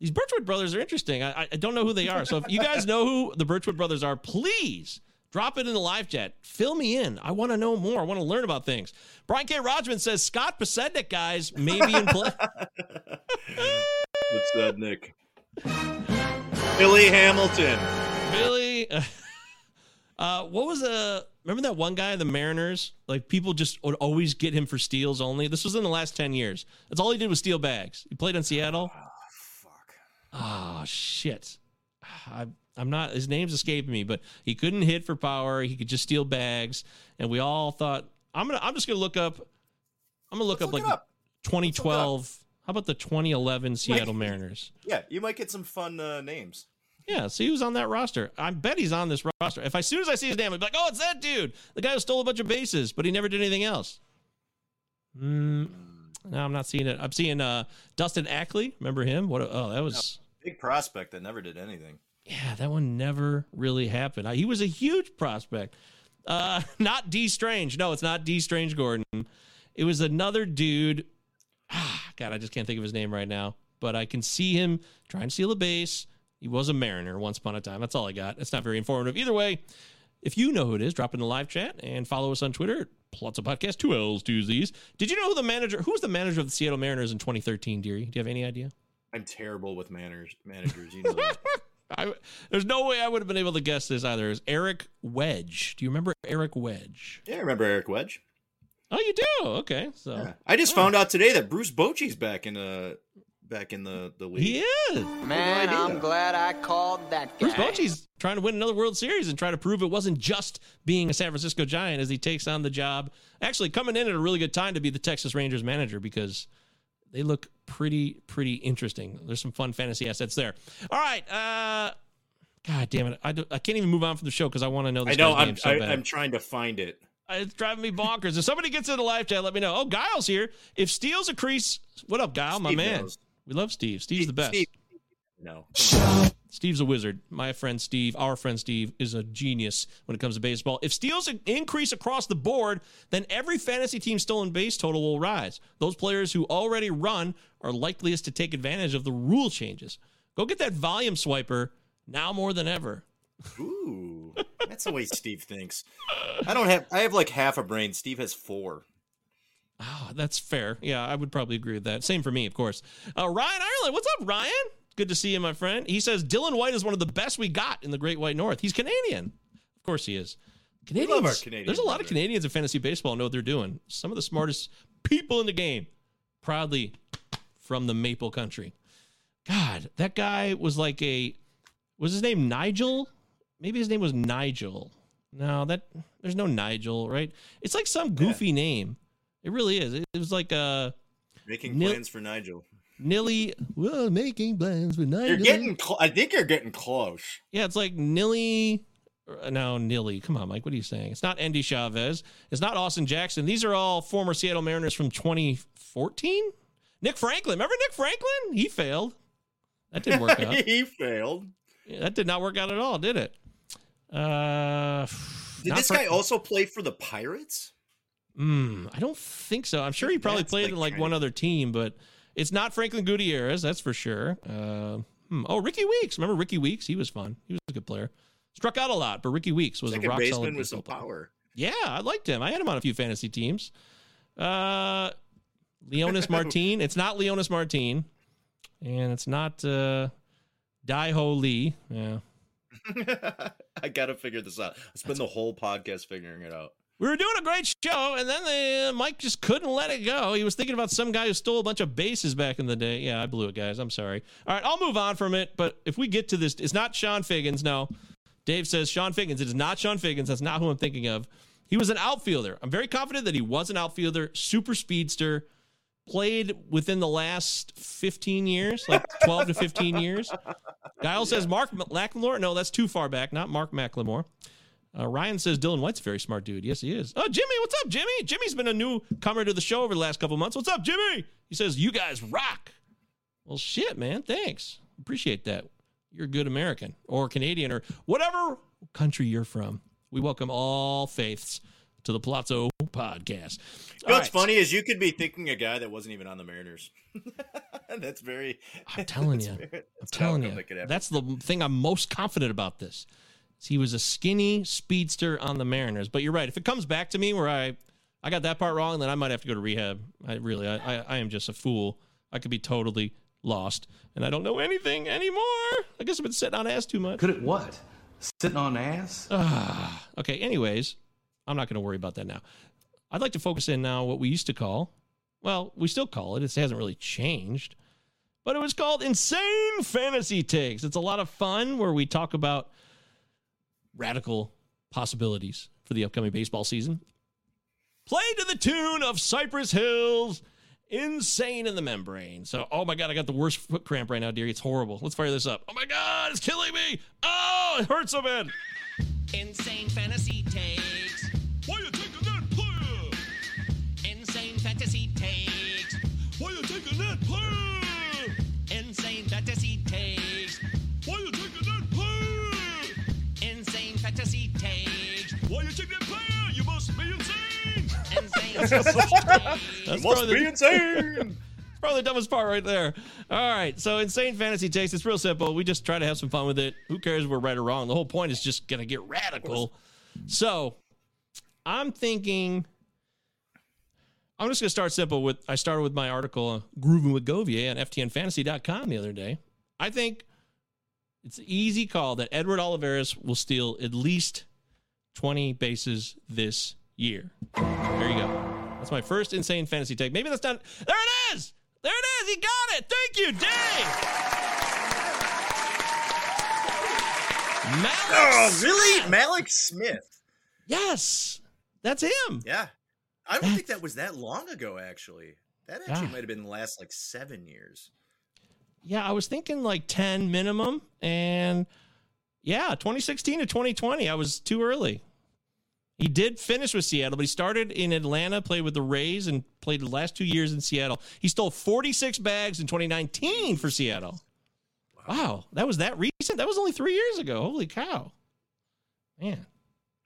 these Birchwood brothers are interesting. I, I- don't know who they are. So if you guys know who the Birchwood brothers are, please drop it in the live chat. Fill me in. I want to know more. I want to learn about things. Brian K. Rodgman says Scott Podsednik, guys, may be in play.
What's that, Nick? Billy Hamilton.
Billy. Uh, what was uh remember that one guy, the Mariners? Like people just would always get him for steals only. This was in the last ten years. That's all he did was steal bags. He played in Seattle. Oh fuck. Oh shit. I, I'm not. His name's escaping me, but he couldn't hit for power. He could just steal bags, and we all thought I'm gonna. I'm just gonna look up. I'm gonna look up
look
like
up.
2012. How about the 2011 Seattle Mariners?
Yeah, you might get some fun uh, names.
Yeah, see who's on that roster. I bet he's on this roster. If I, as soon as I see his name, I'd be like, "Oh, it's that dude, the guy who stole a bunch of bases, but he never did anything else." Mm, no, I'm not seeing it. I'm seeing uh, Dustin Ackley. Remember him? What? a- Oh, that was
Big prospect that never did anything.
yeah. That one never really happened. He was a huge prospect. Uh, not Dee Strange. No, it's not Dee Strange Gordon. It was another dude. God, I just can't think of his name right now. But I can see him trying to steal a base. He was a Mariner once upon a time. That's all I got. It's not very informative. Either way, If you know who it is, drop in the live chat and follow us on Twitter. Palazzo podcast, two L's, two Z's. Did you know who the manager? Who was the manager of the Seattle Mariners in 2013, Deary? Do you have any idea?
I'm terrible with manners, managers. You know.
I, there's no way I would have been able to guess this either. Is Eric Wedge? Do you remember Eric Wedge?
yeah, I remember Eric Wedge.
Oh, you do? Okay, so
Yeah. I just found out today that Bruce Bochy's back in the back in the the league.
he is.
Man,
idea.
I'm glad I called that
Bruce
guy.
Bochy's trying to win another World Series and try to prove it wasn't just being a San Francisco Giant as he takes on the job. Actually, coming in at a really good time to be the Texas Rangers manager because they look pretty, pretty interesting. There's some fun fantasy assets there. All right. Uh, God damn it. I, do, I can't even move on from the show because I want to know this
I know. I'm
so
I. I'm trying to find it.
Uh, it's driving me bonkers. If somebody gets in the live chat, let me know. Oh, Guile's here. If Steele's a crease, what up, Guile? My man.
knows.
We love Steve. Steve's the best.
Steve- No.
Steve's a wizard. My friend Steve, our friend Steve, is a genius when it comes to baseball. If steals increase across the board, then every fantasy team stolen base total will rise. Those players who already run are likeliest to take advantage of the rule changes. Go get that volume swiper now more than ever.
Ooh, that's the way Steve thinks. I don't have. I have like half a brain. Steve has four.
Oh, that's fair. Yeah, I would probably agree with that. Same for me, of course. Uh, Ryan Ireland, what's up, Ryan? Good to see you, my friend. He says Dylan White is one of the best we got in the Great White North. He's Canadian. Of course he is. Canadians,
love our Canadian
There's a lot of. Canadians in fantasy baseball know what they're doing. Some of the smartest people in the game. Proudly from the Maple Country. God, that guy was like a was his name Nigel? Maybe his name was Nigel. No, that there's no Nigel, right? It's like some goofy name. It really is. It, it was like uh
Making
Nil-
plans for Nigel.
Nilly well making plans with Nigel.
You're getting. Cl- I think you're getting close.
Yeah, it's like Nilly uh, no, Nilly. Come on, Mike. What are you saying? It's not Endy Chavez. It's not Austin Jackson. These are all former Seattle Mariners from 2014. Nick Franklin. Remember Nick Franklin? He failed. That didn't work out.
he failed.
Yeah, that did not work out at all, did it? Uh,
Did this
for-
guy also play for the Pirates?
Mm, I don't think so. I'm sure he probably
That's,
played
like,
in like one
of-
other team, but it's not Franklin Gutierrez, that's for sure. Uh, hmm. Oh, Rickie Weeks. Remember Rickie Weeks? He was fun. He was a good player. Struck out a lot, but Rickie Weeks was
Second
a rock solid
with some
player.
power.
Yeah, I liked him. I had him on a few fantasy teams. Uh, Leonys Martin. It's not Leonys Martin, and it's not uh, Dae-Ho Lee. Yeah.
I gotta figure this out. I spend the whole podcast figuring it out.
We were doing a great show, and then the, uh, Mike just couldn't let it go. He was thinking about some guy who stole a bunch of bases back in the day. Yeah, I blew it, guys. I'm sorry. All right, I'll move on from it. But if we get to this, it's not Chone Figgins. No, Dave says Chone Figgins. It is not Chone Figgins. That's not who I'm thinking of. He was an outfielder. I'm very confident that he was an outfielder, super speedster, played within the last 15 years, like 12 to 15 years. Guile says Mark McLemore. No, that's too far back. Not Mark McLemore. Uh, Ryan says Dylan White's a very smart dude. Yes, he is. Oh, Jimmy, what's up, Jimmy? Jimmy's been a newcomer to the show over the last couple months. What's up, Jimmy? He says you guys rock. Well, shit, man. Thanks. Appreciate that. You're a good American or Canadian or whatever country you're from. We welcome all faiths to the Palazzo podcast.
You know what's
right.
funny is you could be thinking a guy that wasn't even on the Mariners. that's very.
I'm telling you.
very-
I'm telling you.
that.
That's the thing I'm most confident about this. He was a skinny speedster on the Mariners. But you're right. If it comes back to me where I I got that part wrong, then I might have to go to rehab. I really I, I, I am just a fool. I could be totally lost. And I don't know anything anymore. I guess I've been sitting on ass too much.
Good at what? Sitting on ass?
Okay, anyways, I'm not going to worry about that now. I'd like to focus in now what we used to call, well, we still call it, it hasn't really changed, but it was called Insane Fantasy Takes. It's a lot of fun where we talk about radical possibilities for the upcoming baseball season. Play to the tune of Cypress Hills. Insane in the membrane. So, oh my God, I got the worst foot cramp right now, dearie. It's horrible. Let's fire this up. Oh my God, it's killing me. Oh, it hurts so bad.
Insane fantasy takes.
That's
must
probably
be
the-
insane.
Probably the dumbest part right there. All right. So, insane fantasy takes. It's real simple. We just try to have some fun with it. Who cares if we're right or wrong? The whole point is just going to get radical. So I'm thinking. I'm just going to start simple with I started with my article uh, Grooving with Govier on FTNFantasy.com the other day. I think it's an easy call that Edward Olivares will steal at least 20 bases this year. There you go. That's my first insane fantasy take. Maybe that's not. There it is. There it is. He got it. Thank you, Dave. Mallex
Oh, really? Mallex Smith.
Yes, that's him.
Yeah. I don't think that was that long ago, actually. That actually
Yeah.
might have been the last like seven years.
Yeah, I was thinking like 10 minimum. And yeah, 2016 to 2020, I was too early. He did finish with Seattle, but he started in Atlanta, played with the Rays, and played the last two years in Seattle. He stole 46 bags in 2019 for Seattle. Wow, that was that recent? That was only three years ago. Holy cow. Man.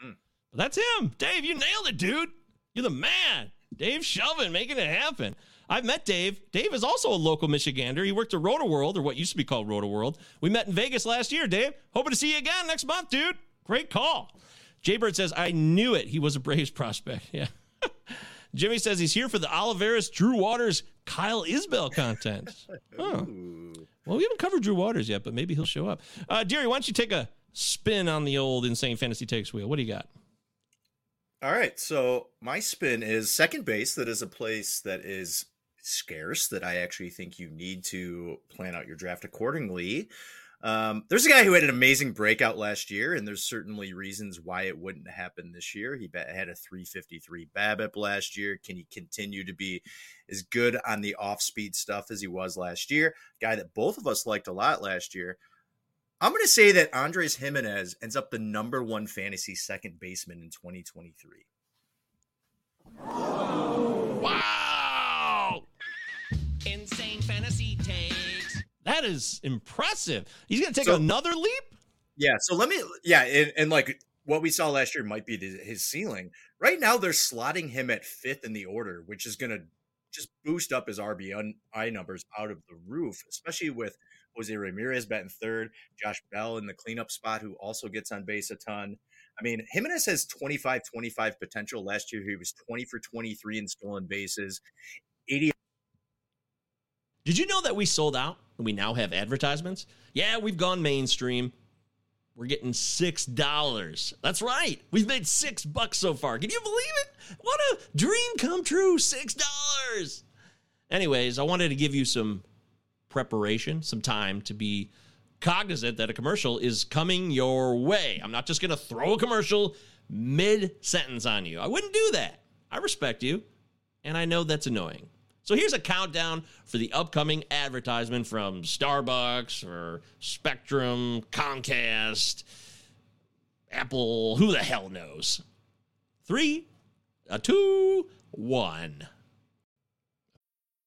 Hmm.
That's him. Dave, you nailed it, dude. You're the man. Dave Shelvin making it happen. I've met Dave. Dave is also a local Michigander. He worked at Roto World, or what used to be called Roto World. We met in Vegas last year, Dave. Hoping to see you again next month, dude. Great call. Jaybird says, I knew it. He was a Braves prospect. Yeah. Jimmy says he's here for the Olivares, Drew Waters, Kyle Isbell content. Huh. Well, we haven't covered Drew Waters yet, but maybe he'll show up. Uh, Deary, why don't you take a spin on the old Insane Fantasy Takes wheel? What do you got?
All right. So my spin is second base. That is a place that is scarce that I actually think you need to plan out your draft accordingly. Um, there's a guy who had an amazing breakout last year, and there's certainly reasons why it wouldn't happen this year. He had a 353 BABIP last year. Can he continue to be as good on the off speed stuff as he was last year? Guy that both of us liked a lot last year. I'm going to say that Andrés Giménez ends up the number one fantasy second baseman in 2023.
Wow. That is impressive. He's going to take
So-
another leap?
Yeah, so let me, yeah, and, and like what we saw last year might be the, his ceiling. Right now, they're slotting him at fifth in the order, which is going to just boost up his RBI numbers out of the roof, especially with Jose Ramirez batting third, Josh Bell in the cleanup spot, who also gets on base a ton. I mean, Giménez has 25 25 potential. Last year, he was 20 for 23 in stolen bases, 80
Did you know that we sold out and we now have advertisements? Yeah, we've gone mainstream. We're getting six dollars. That's right. We've made six bucks so far. Can you believe it? What a dream come true. Six dollars. Anyways, I wanted to give you some preparation, some time to be cognizant that a commercial is coming your way. I'm not just going to throw a commercial mid sentence on you. I wouldn't do that. I respect you, and I know that's annoying. So here's a countdown for the upcoming advertisement from Starbucks or Spectrum, Comcast, Apple, who the hell knows? Three, a two, one.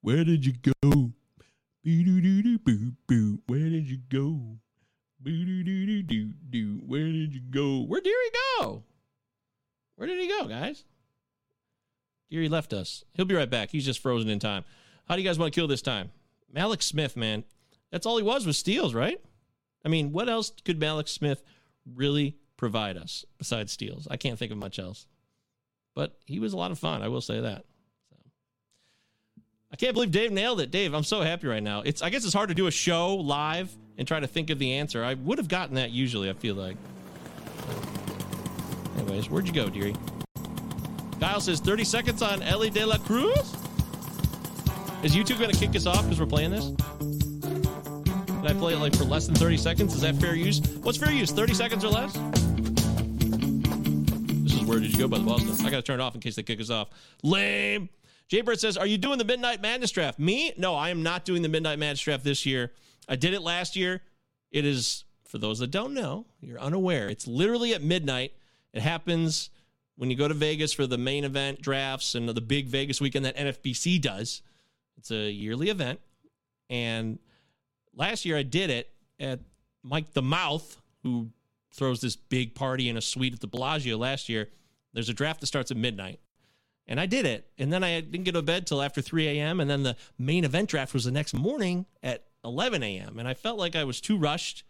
Where did you go? Where did you go? Where did you go?
Where did he go? Where did he go, guys? Deary left us. He'll be right back. He's just frozen in time. How do you guys want to kill this time? Mallex Smith, man. That's all he was was steals, right? I mean, what else could Mallex Smith really provide us besides steals? I can't think of much else. But he was a lot of fun. I will say that. I can't believe Dave nailed it. Dave, I'm so happy right now. It's I guess it's hard to do a show live and try to think of the answer. I would have gotten that usually, I feel like. Anyways, where'd you go, dearie? Kyle says 30 seconds on Elly De La Cruz. Is YouTube to kick us off because we're playing this? Did I play it like for less than 30 seconds? Is that fair use? What's fair use? 30 seconds or less? This is Where Did You Go by the Boston. I got to turn it off in case they kick us off. Lame. Jaybird says, Are you doing the Midnight Madness draft? Me? No, I am not doing the Midnight Madness draft this year. I did it last year. It is for those that don't know, you're unaware. It's literally at midnight. It happens when you go to Vegas for the main event drafts and the big Vegas weekend that NFBC does. It's a yearly event. And last year I did it at Mike the Mouth, who throws this big party in a suite at the Bellagio last year. There's a draft that starts at midnight. And I did it. And then I didn't get to bed till after 3 a.m. And then the main event draft was the next morning at 11 a.m. And I felt like I was too rushed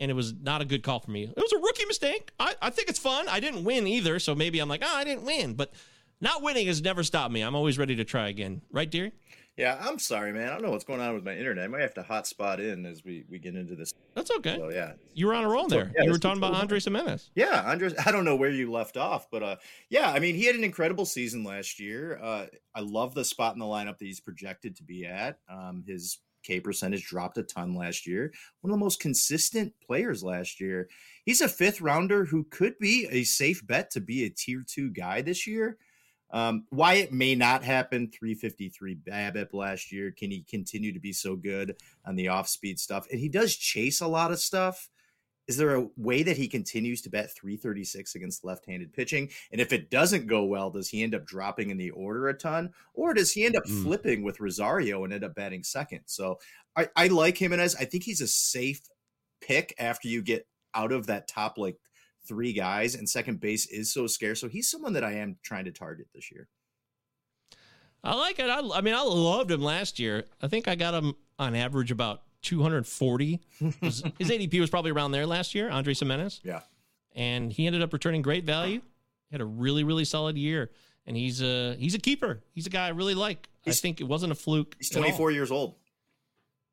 and it was not a good call for me. It was a rookie mistake. I, I think it's fun. I didn't win either. So maybe I'm like, oh, I didn't win. But not winning has never stopped me. I'm always ready to try again. Right, Deary?
Yeah, I'm sorry, man. I don't know what's going on with my internet. I might have to hotspot in as we, we get into this.
That's okay.
So, yeah.
You were on a roll there.
Yeah,
you were talking about
cool.
Andre Giménez.
Yeah, Andres. I don't know where you left off, but uh, yeah, I mean, he had an incredible season last year. Uh, I love the spot in the lineup that he's projected to be at. Um, his K percentage dropped a ton last year. One of the most consistent players last year. He's a fifth rounder who could be a safe bet to be a tier two guy this year. Um, why it may not happen 353 BABIP last year. Can he continue to be so good on the off speed stuff? And he does chase a lot of stuff. Is there a way that he continues to bet 336 against left handed pitching? And if it doesn't go well, does he end up dropping in the order a ton? Or does he end up
Mm.
flipping with Rosario and end up batting second? So I, I like Giménez. I think he's a safe pick after you get out of that top like three guys, and second base is so scarce. So he's someone that I am trying to target this year.
I like it. I, I mean, I loved him last year. I think I got him on average about 240. His, his ADP was probably around there last year, Andre Giménez.
Yeah.
And he ended up returning great value. Had a really, really solid year. And he's a he's a keeper. He's a guy I really like. I think it wasn't a fluke.
He's 24 years old.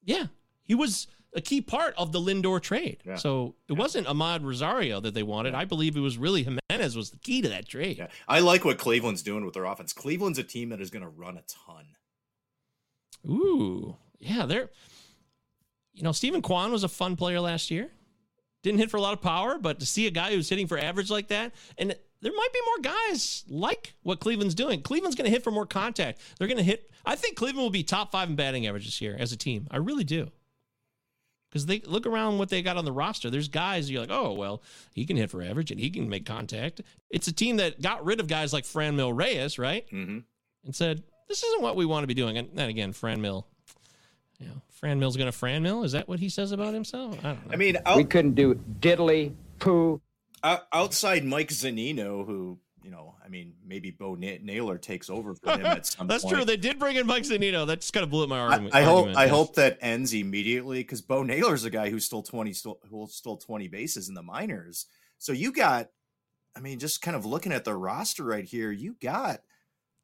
Yeah. He was a key part of the Lindor trade.
Yeah.
So it wasn't Amed Rosario that they wanted. I believe it was really Giménez was the key to that trade.
Yeah. I like what Cleveland's doing with their offense. Cleveland's a team that is going to run a ton.
Ooh, yeah, they're. You know, Steven Kwan was a fun player last year. Didn't hit for a lot of power, but to see a guy who's hitting for average like that, and there might be more guys like what Cleveland's doing. Cleveland's going to hit for more contact. They're going to hit. I think Cleveland will be top five in batting average this year as a team. I really do. Because they look around what they got on the roster. There's guys you're like, oh well, he can hit for average and he can make contact. It's a team that got rid of guys like Fran Franmil Reyes, right?
Mm-hmm.
And said, this isn't what we want to be doing. And then again, Franmil, you know, Franmil's going to Fran Franmil. Is that what he says about himself? I don't know.
I mean,
We couldn't do diddly poo.
out- outside Mike Zunino, who, you know, I mean, maybe Bo Na- Naylor takes over for him at some
That's
point.
true. They did bring in Mike Zunino. That just kind of blew up my
I,
argument.
I hope I
yes.
hope that ends immediately because Bo Naylor's a guy who stole twenty stole, who stole twenty bases in the minors. So you got, I mean, just kind of looking at the roster right here, you got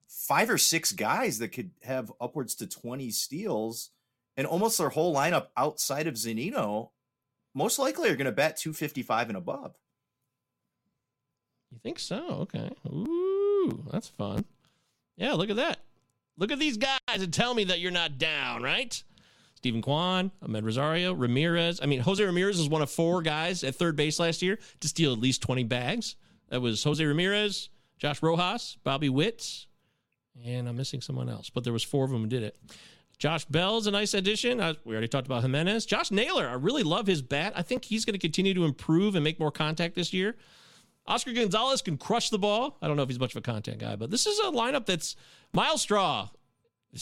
five or six guys that could have upwards to twenty steals, and almost their whole lineup outside of Zunino, most likely are going to bat two fifty five and above.
You think so? Okay. Ooh, that's fun. Yeah, look at that. Look at these guys and tell me that you're not down, right? Steven Kwan, Amed Rosario, Ramirez. I mean, Jose Ramirez was one of four guys at third base last year to steal at least 20 bags. That was Jose Ramirez, Josh Rojas, Bobby Witt, and I'm missing someone else, but there was four of them who did it. Josh Bell's a nice addition. I, we already talked about Giménez. Josh Naylor, I really love his bat. I think he's going to continue to improve and make more contact this year. Oscar Gonzalez can crush the ball. I don't know if he's much of a contact guy, but this is a lineup that's Myles Straw.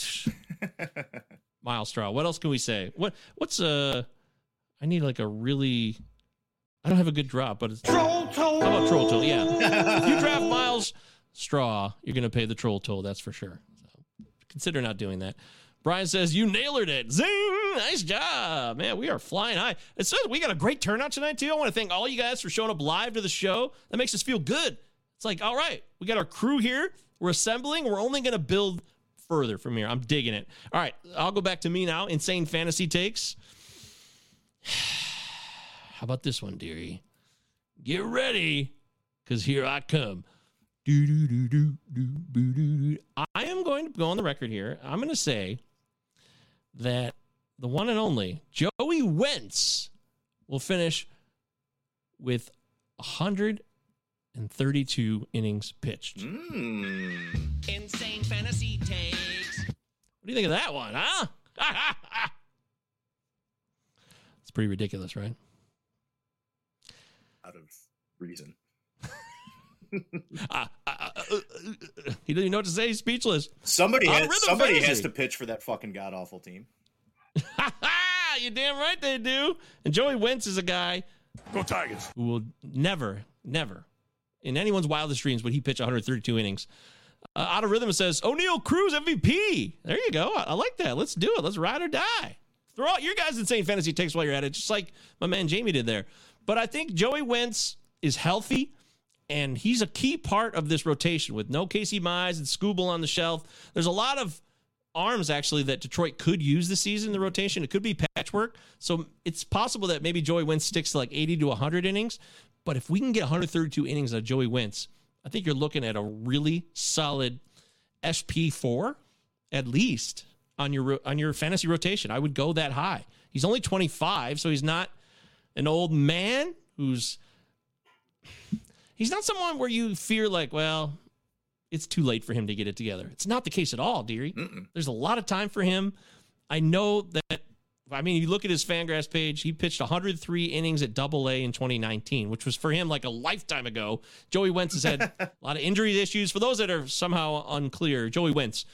Myles Straw. What else can we say? What what's uh I need like a really I don't have a good drop, but it's Troll Toll. How about Troll Toll? Yeah. if you draft Myles Straw, you're gonna pay the Troll Toll, that's for sure. So consider not doing that. Brian says, You nailed it. Zing! Nice job. Man, we are flying high. It says we got a great turnout tonight, too. I want to thank all you guys for showing up live to the show. That makes us feel good. It's like, all right, we got our crew here. We're assembling. We're only going to build further from here. I'm digging it. All right, I'll go back to me now. Insane fantasy takes. How about this one, dearie? Get ready, because here I come. I am going to go on the record here. I'm going to say that the one and only Joey Wentz will finish with 132 innings pitched. Hmm.
Insane fantasy takes.
What do you think of that one, huh? it's pretty ridiculous, right?
out of reason.
Uh, uh, uh, uh, uh, he doesn't even know what to say. He's speechless.
Somebody has,
Rhythm
somebody has to pitch for that fucking god awful team.
Ah, you damn right they do. And Joey Wentz is a guy
Go Tigers.
who will never, never, in anyone's wildest dreams, would he pitch 132 innings. Uh, out of rhythm says Oneil Cruz MVP. There you go. I, I like that. Let's do it. Let's ride or die. Throw out your guys' insane fantasy takes while you're at it, just like my man Jamie did there. But I think Joey Wentz is healthy, and he's a key part of this rotation with no Casey Mize and Skubal on the shelf. There's a lot of arms actually that Detroit could use this season in the rotation. It could be patchwork. So it's possible that maybe Joey Wentz sticks to like 80 to 100 innings. But if we can get 132 innings out of Joey Wentz, I think you're looking at a really solid SP4 at least on your on your fantasy rotation. I would go that high. He's only 25, so he's not an old man who's he's not someone where you fear like, well, it's too late for him to get it together. It's not the case at all, Deary. There's a lot of time for him. I know that. I mean, you look at his Fangraphs page. He pitched 103 innings at Double A in 2019, which was for him like a lifetime ago. Joey Wentz has had a lot of injury issues. For those that are somehow unclear, Joey Wentz,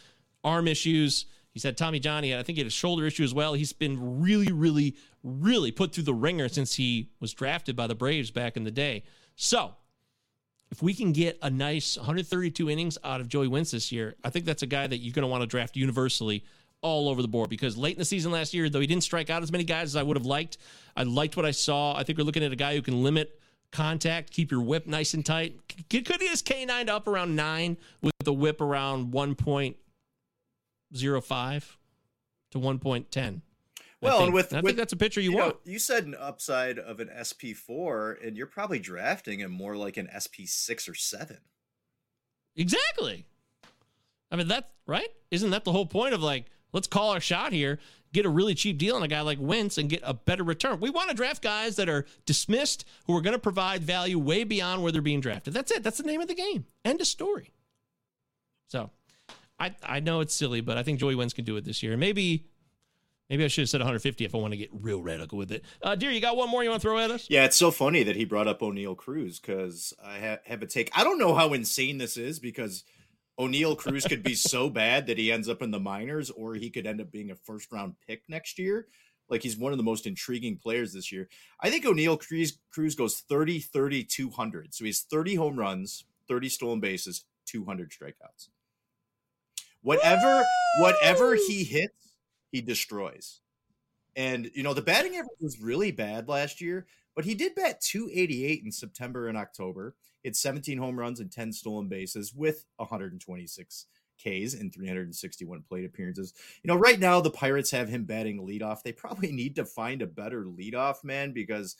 arm issues. He's had Tommy Johnny. Had I think he had a shoulder issue as well. He's been really, really, really put through the ringer since he was drafted by the Braves back in the day. So if we can get a nice 132 innings out of Joey Wentz this year, I think that's a guy that you're going to want to draft universally all over the board because late in the season last year, though he didn't strike out as many guys as I would have liked, I liked what I saw. I think we're looking at a guy who can limit contact, keep your whip nice and tight. Could, he his K9 up around nine with the whip around 1.05 to 1.10?
Well,
think.
and with,
I
with
think that's a pitcher you,
know,
want.
you said an upside of an SP4, and you're probably drafting him more like an SP6 or seven.
Exactly. I mean, that's right. Isn't that the whole point of like, let's call our shot here, get a really cheap deal on a guy like Wentz and get a better return? We want to draft guys that are dismissed who are going to provide value way beyond where they're being drafted. That's it. That's the name of the game. End of story. So I, I know it's silly, but I think Joey Wentz can do it this year. Maybe. Maybe I should have said 150 if I want to get real radical with it. Uh, dear, you got one more you want to throw at us?
Yeah, it's so funny that he brought up Oneil Cruz because I ha- have a take. I don't know how insane this is because Oneil Cruz could be so bad that he ends up in the minors, or he could end up being a first round pick next year. Like he's one of the most intriguing players this year. I think Oneil Cruz, Cruz goes 30, 30, 200. So he's 30 home runs, 30 stolen bases, 200 strikeouts. Whatever, whatever he hits, he destroys. And you know, the batting average was really bad last year, but he did bat 288 in September and October. Had 17 home runs and 10 stolen bases with 126 Ks and 361 plate appearances. You know, right now the Pirates have him batting leadoff. They probably need to find a better leadoff man because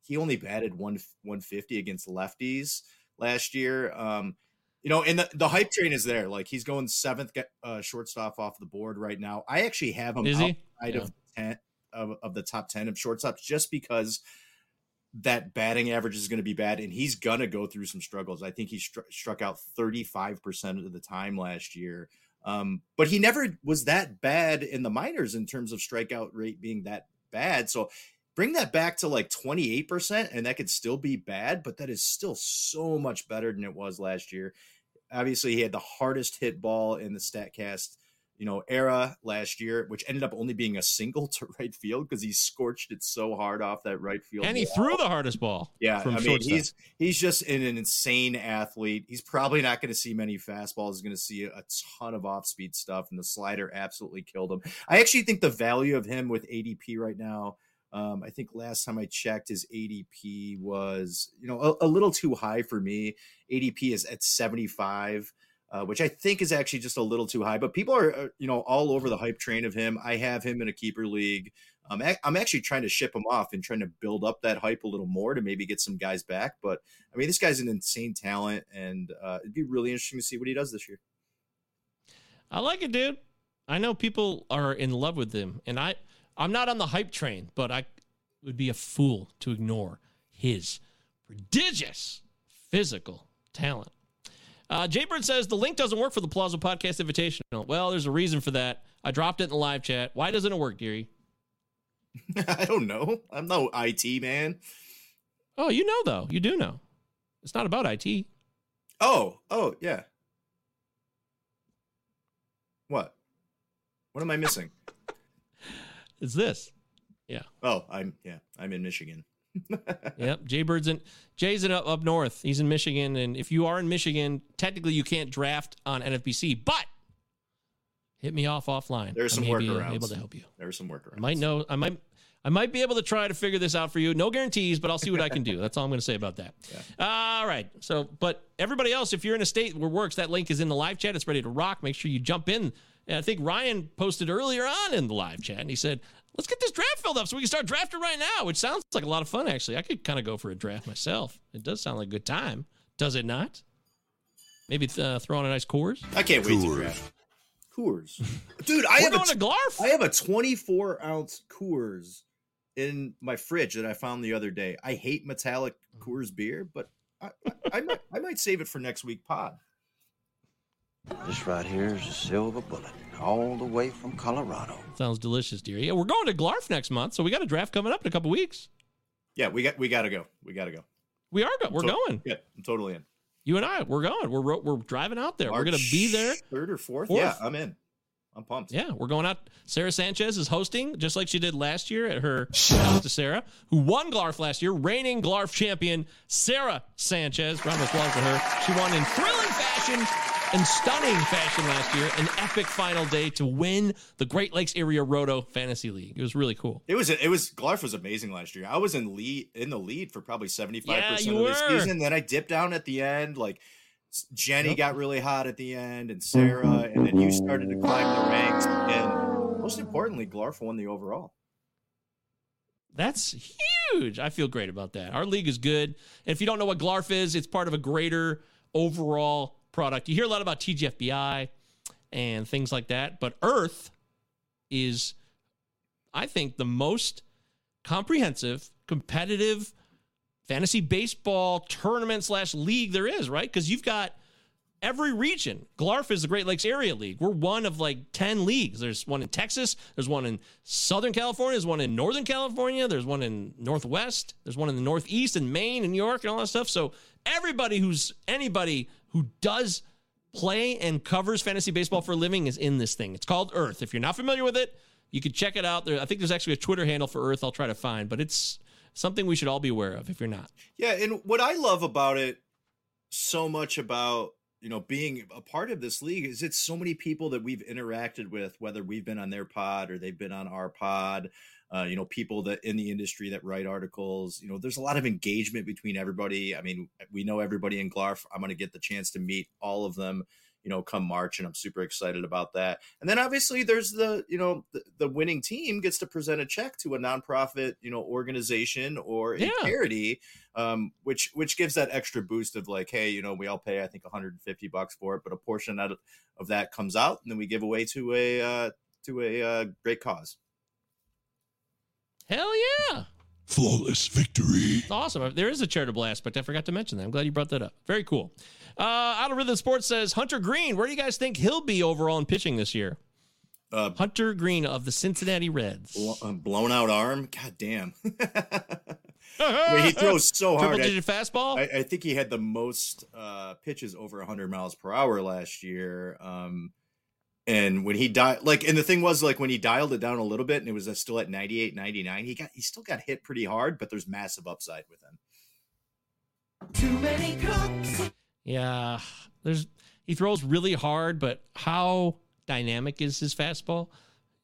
he only batted one 150 against lefties last year. Um, you know, and the, the hype train is there. Like he's going seventh uh, shortstop off the board right now. I actually have him
Is
outside
Yeah.
of ten of, of the top ten of shortstops just because that batting average is going to be bad, and he's gonna go through some struggles. I think he stru- struck out thirty five percent of the time last year. Um, but he never was that bad in the minors in terms of strikeout rate being that bad. So bring that back to like 28% and that could still be bad, but that is still so much better than it was last year. Obviously, he had the hardest hit ball in the StatCast, you know, era last year, which ended up only being a single to right field because he scorched it so hard off that right field.
And he
wall.
threw the hardest ball.
Yeah,
from
I mean, he's he's just an, an insane athlete. He's probably not going to see many fastballs. He's going to see a ton of off speed stuff, and the slider absolutely killed him. I actually think the value of him with ADP right now. Um, I think last time I checked, his ADP was you know a, a little too high for me. ADP is at seventy five. Uh, which I think is actually just a little too high, but people are, uh, you know, all over the hype train of him. I have him in a keeper league. Um, I'm actually trying to ship him off and trying to build up that hype a little more to maybe get some guys back. But I mean, this guy's an insane talent, and uh, it'd be really interesting to see what he does this year.
I like it, dude. I know people are in love with him, and I I'm not on the hype train, but I would be a fool to ignore his prodigious physical talent. Uh, Jaybird says the link doesn't work for the Palazzo Podcast Invitational. Well, there's a reason for that. I dropped it in the live chat. Why doesn't it work, Deary?
I don't know. I'm no IT man.
Oh, you know though. You do know. It's not about IT.
Oh, oh, yeah. What? What am I missing?
It's this. Yeah.
Oh, I'm yeah, I'm in Michigan.
yep. Jay Bird's in Jay's in up, up north. He's in Michigan. And if you are in Michigan, technically you can't draft on NFBC, but hit me off offline.
There's
I
some
may be
workarounds.
able to help you.
There's some workarounds.
I might know I might I might be able to try to figure this out for you. No guarantees, but I'll see what I can do. That's all I'm going to say about that. All right. So, but everybody else, if you're in a state where works, that link is in the live chat. It's ready to rock. Make sure you jump in. And I think Ryan posted earlier on in the live chat, and he said, "Let's get this draft filled up so we can start drafting right now." Which sounds like a lot of fun. Actually, I could kind of go for a draft myself. It does sound like a good time, does it not? Maybe uh, throw on a nice Coors.
I can't wait to draft. Coors, dude. I have
going
a
Glarf.
I have a 24 ounce Coors in my fridge that I found the other day. I hate metallic Coors beer, but I, I, I might I might save it for next week pod.
This right here is a silver bullet, all the way from Colorado.
Sounds delicious, dear. Yeah, we're going to Glarf next month, so we got a draft coming up in a couple weeks.
Yeah, we got we got to go. We got to go.
We are go- we're
To-
going.
Yeah, I'm totally in.
You and I, we're going. We're we're driving out there. we're going to be there.
third or fourth.
Fourth.
Yeah, I'm in. I'm pumped.
Yeah, we're going out. Sarah Sanchez is hosting, just like she did last year at her shout out to Sarah, who won Glarf last year, reigning Glarf champion Sarah Sanchez. Round of applause for her. She won in thrilling fashion and stunning fashion last year, an epic final day to win the Great Lakes Area Roto Fantasy League. It was really cool.
It was it was Glarf was amazing last year. I was in lead in the lead for probably 75% of
you
the
were.
season. Then I dipped down at the end. Like Jenny got really hot at the end and Sarah, and then you started to climb the ranks. And most importantly, Glarf won the overall.
That's huge. I feel great about that. Our league is good. And if you don't know what Glarf is, it's part of a greater overall product. You hear a lot about TGFBI and things like that, but Earth is, I think, the most comprehensive, competitive fantasy baseball tournament slash league there is, right? Because you've got every region. Glarf is the Great Lakes Area League. We're one of like 10 leagues. There's one in Texas, there's one in Southern California, there's one in Northern California, there's one in Northwest, there's one in the Northeast and Maine and New York and all that stuff. So everybody who's anybody who does play and covers fantasy baseball for a living is in this thing. It's called Earth. If you're not familiar with it, you can check it out. There, I think there's actually a Twitter handle for Earth. I'll try to find, but it's something we should all be aware of if you're not.
Yeah, and what I love about it so much about you know being a part of this league is it's so many people that we've interacted with, whether we've been on their pod or they've been on our pod. Uh, you know, people that in the industry that write articles. You know, there's a lot of engagement between everybody. I mean, we know everybody in Glarf. I'm going to get the chance to meet all of them. You know, come March, and I'm super excited about that. And then obviously there's the you know the, the winning team gets to present a check to a nonprofit you know organization or a
Yeah.
charity um, which which gives that extra boost of like, hey, you know, we all pay I think 150 bucks for it, but a portion out of, of that comes out, and then we give away to a uh, to a uh, great cause.
Hell yeah.
Flawless victory.
It's awesome. There is a charitable aspect. I forgot to mention that. I'm glad you brought that up. Very cool. Uh, Out of Rhythm Sports says Hunter Greene. Where do you guys think he'll be overall in pitching this year?
Uh,
Hunter Greene of the Cincinnati Reds.
Blo- uh, blown out arm, god damn. I mean, he throws so hard.
Triple
I-
digit fastball.
I, I think he had the most uh, pitches over 100 miles per hour last year. Um, and when he died, like, and the thing was, like, when he dialed it down a little bit and it was uh, still at 98, 99, he got, he still got hit pretty hard, but there's massive upside with him.
Too many cooks.
Yeah, there's he throws really hard, but how dynamic is his fastball?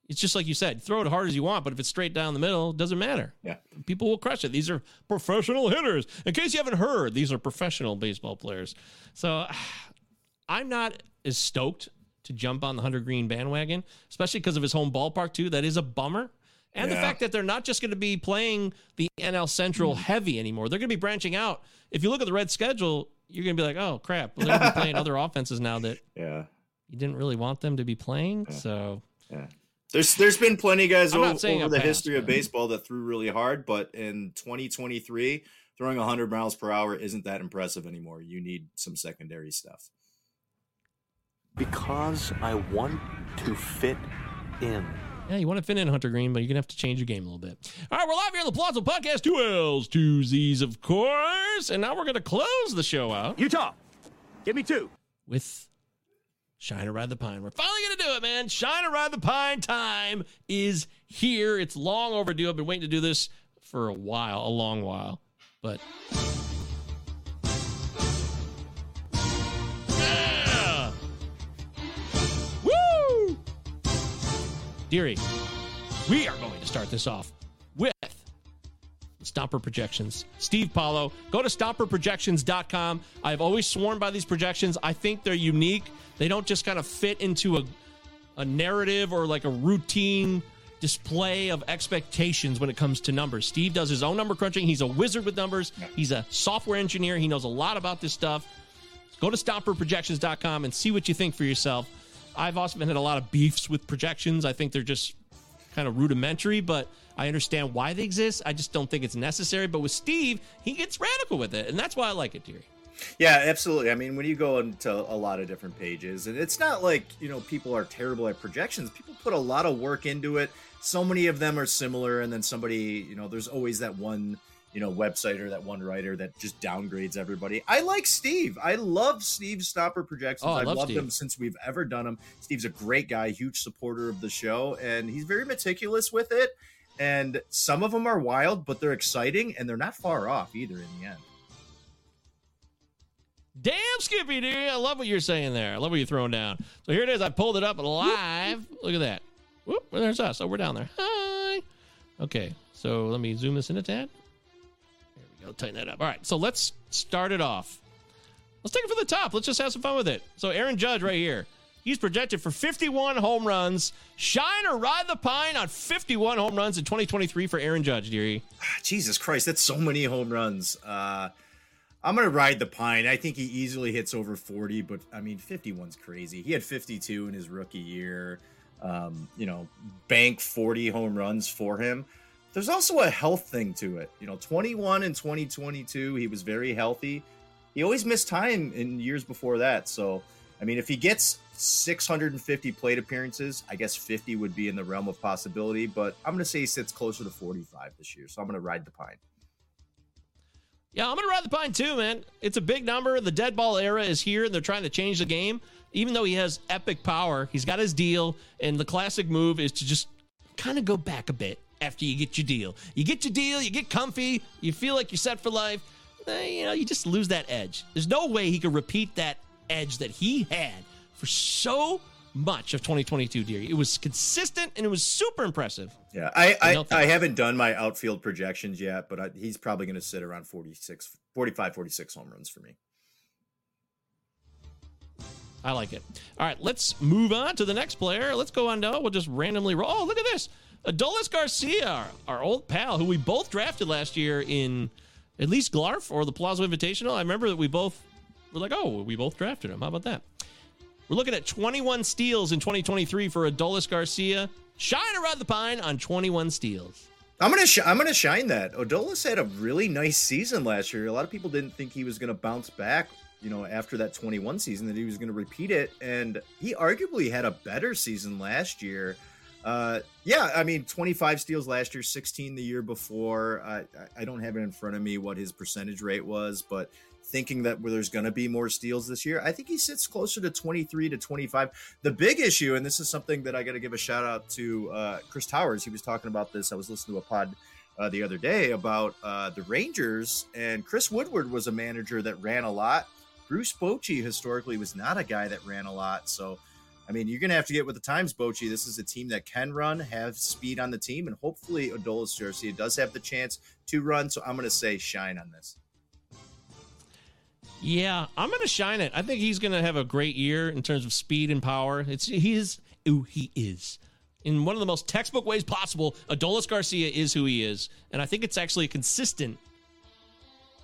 It's just like you said, throw it hard as you want, but if it's straight down the middle, it doesn't matter.
Yeah.
People will crush it. These are professional hitters. In case you haven't heard, these are professional baseball players. So I'm not as stoked to jump on the Hunter Greene bandwagon, especially because of his home ballpark, too. That is a bummer. And the fact that they're not just going to be playing the NL Central hmm. heavy anymore. They're going to be branching out. If you look at the Red schedule, you're going to be like, oh, crap. Well, they're going to be playing other offenses now that
Yeah.
you didn't really want them to be playing. So,
Yeah. There's there's been plenty of guys over, the
pass,
history of baseball that threw really hard, but in 2023, throwing 100 miles per hour isn't that impressive anymore. You need some secondary stuff.
Because I want to fit in.
Yeah, you want to fit in Hunter Greene, but you're gonna have to change your game a little bit. All right, we're live here on the Palazzo Podcast. Two L's, two Z's, of course. And now we're gonna close the show out.
Utah, give me two.
with Shine or Ride the Pine. We're finally going to do it, man. Shine or Ride the Pine time is here. It's long overdue. I've been waiting to do this for a while, a long while. But. Deary, we are going to start this off with Stomper Projections. Steve Paulo. Go to stomperprojections.com. I've always sworn by these projections. I think they're unique. They don't just kind of fit into a, a narrative or like a routine display of expectations when it comes to numbers. Steve does his own number crunching. He's a wizard with numbers. He's a software engineer. He knows a lot about this stuff. Go to stomperprojections.com and see what you think for yourself. I've also been had a lot of beefs with projections. I think they're just kind of rudimentary, but I understand why they exist. I just don't think it's necessary. But with Steve, he gets radical with it, and that's why I like it, Deary.
Yeah, absolutely. I mean, when you go into a lot of different pages, and it's not like, you know, people are terrible at projections. People put a lot of work into it. So many of them are similar, and then somebody, you know, there's always that one, you know, website or that one writer that just downgrades everybody. I like Steve. I love Steve Stopper Projections.
Oh, I
I've
love
loved
Steve.
him since we've ever done them. Steve's a great guy, huge supporter of the show, and he's very meticulous with it. And some of them are wild, but they're exciting, and they're not far off either in the end.
Damn, Skippy, dude. I love what you're saying there. I love what you're throwing down. So here it is. I pulled it up live. Look at that. Whoop, there's us. Oh, we're down there. Hi. Okay, so let me zoom this in a tad. Go. Tighten that up. All right, so let's start it off. Let's take it from the top. Let's just have some fun with it. So Aaron Judge right here. He's projected for 51 home runs. Shine or ride the pine on 51 home runs in 2023 for Aaron Judge, dearie.
Jesus Christ, that's so many home runs. Uh, I'm gonna ride the pine. I think he easily hits over 40, but I mean, 51's crazy. He had 52 in his rookie year. Um, you know, bank 40 home runs for him. There's also a health thing to it. You know, 21 and 2022, he was very healthy. He always missed time in years before that. So, I mean, if he gets 650 plate appearances, I guess 50 would be in the realm of possibility. But I'm gonna say he sits closer to 45 this year. So I'm gonna ride the pine.
Yeah, I'm going to ride the pine too, man. It's a big number. The dead ball era is here, and they're trying to change the game. Even though he has epic power, he's got his deal, and the classic move is to just kind of go back a bit after you get your deal. You get your deal, you get comfy, you feel like you're set for life. eh, You know, you just lose that edge. There's no way he could repeat that edge that he had for so much of 2022, dear. It was consistent and it was super impressive.
Yeah, I
I
I, I haven't done my outfield projections yet, but I, he's probably going to sit around 46, 45, 46 home runs for me.
I like it. All right, let's move on to the next player. Let's go on down. We'll just randomly roll. Oh, look at this. Adolis Garcia, our, old pal, who we both drafted last year in at least Glarf or the Palazzo Invitational. I remember that we both were like, oh, we both drafted him. How about that? We're looking at 21 steals in 2023 for Adolis Garcia. Shine around the pine on 21 steals.
I'm gonna sh- I'm gonna shine that. Adolis had a really nice season last year. A lot of people didn't think he was gonna bounce back. You know, after that 21 season, that he was gonna repeat it, and he arguably had a better season last year. Uh, yeah, I mean, 25 steals last year, 16 the year before. I, I- don't have it in front of me what his percentage rate was, but thinking that there's going to be more steals this year, I think he sits closer to 23 to 25. The big issue, and this is something that I got to give a shout out to uh, Chris Towers. He was talking about this. I was listening to a pod uh, the other day about uh, the Rangers, and Chris Woodward was a manager that ran a lot. Bruce Bochy historically was not a guy that ran a lot, so. I mean, you're going to have to get with the times, Bochy. This is a team that can run, have speed on the team, and hopefully Adolis Garcia does have the chance to run. So I'm going to say shine on this.
Yeah, I'm going to shine it. I think he's going to have a great year in terms of speed and power. It's he is who he is. In one of the most textbook ways possible, Adolis Garcia is who he is, and I think it's actually a consistent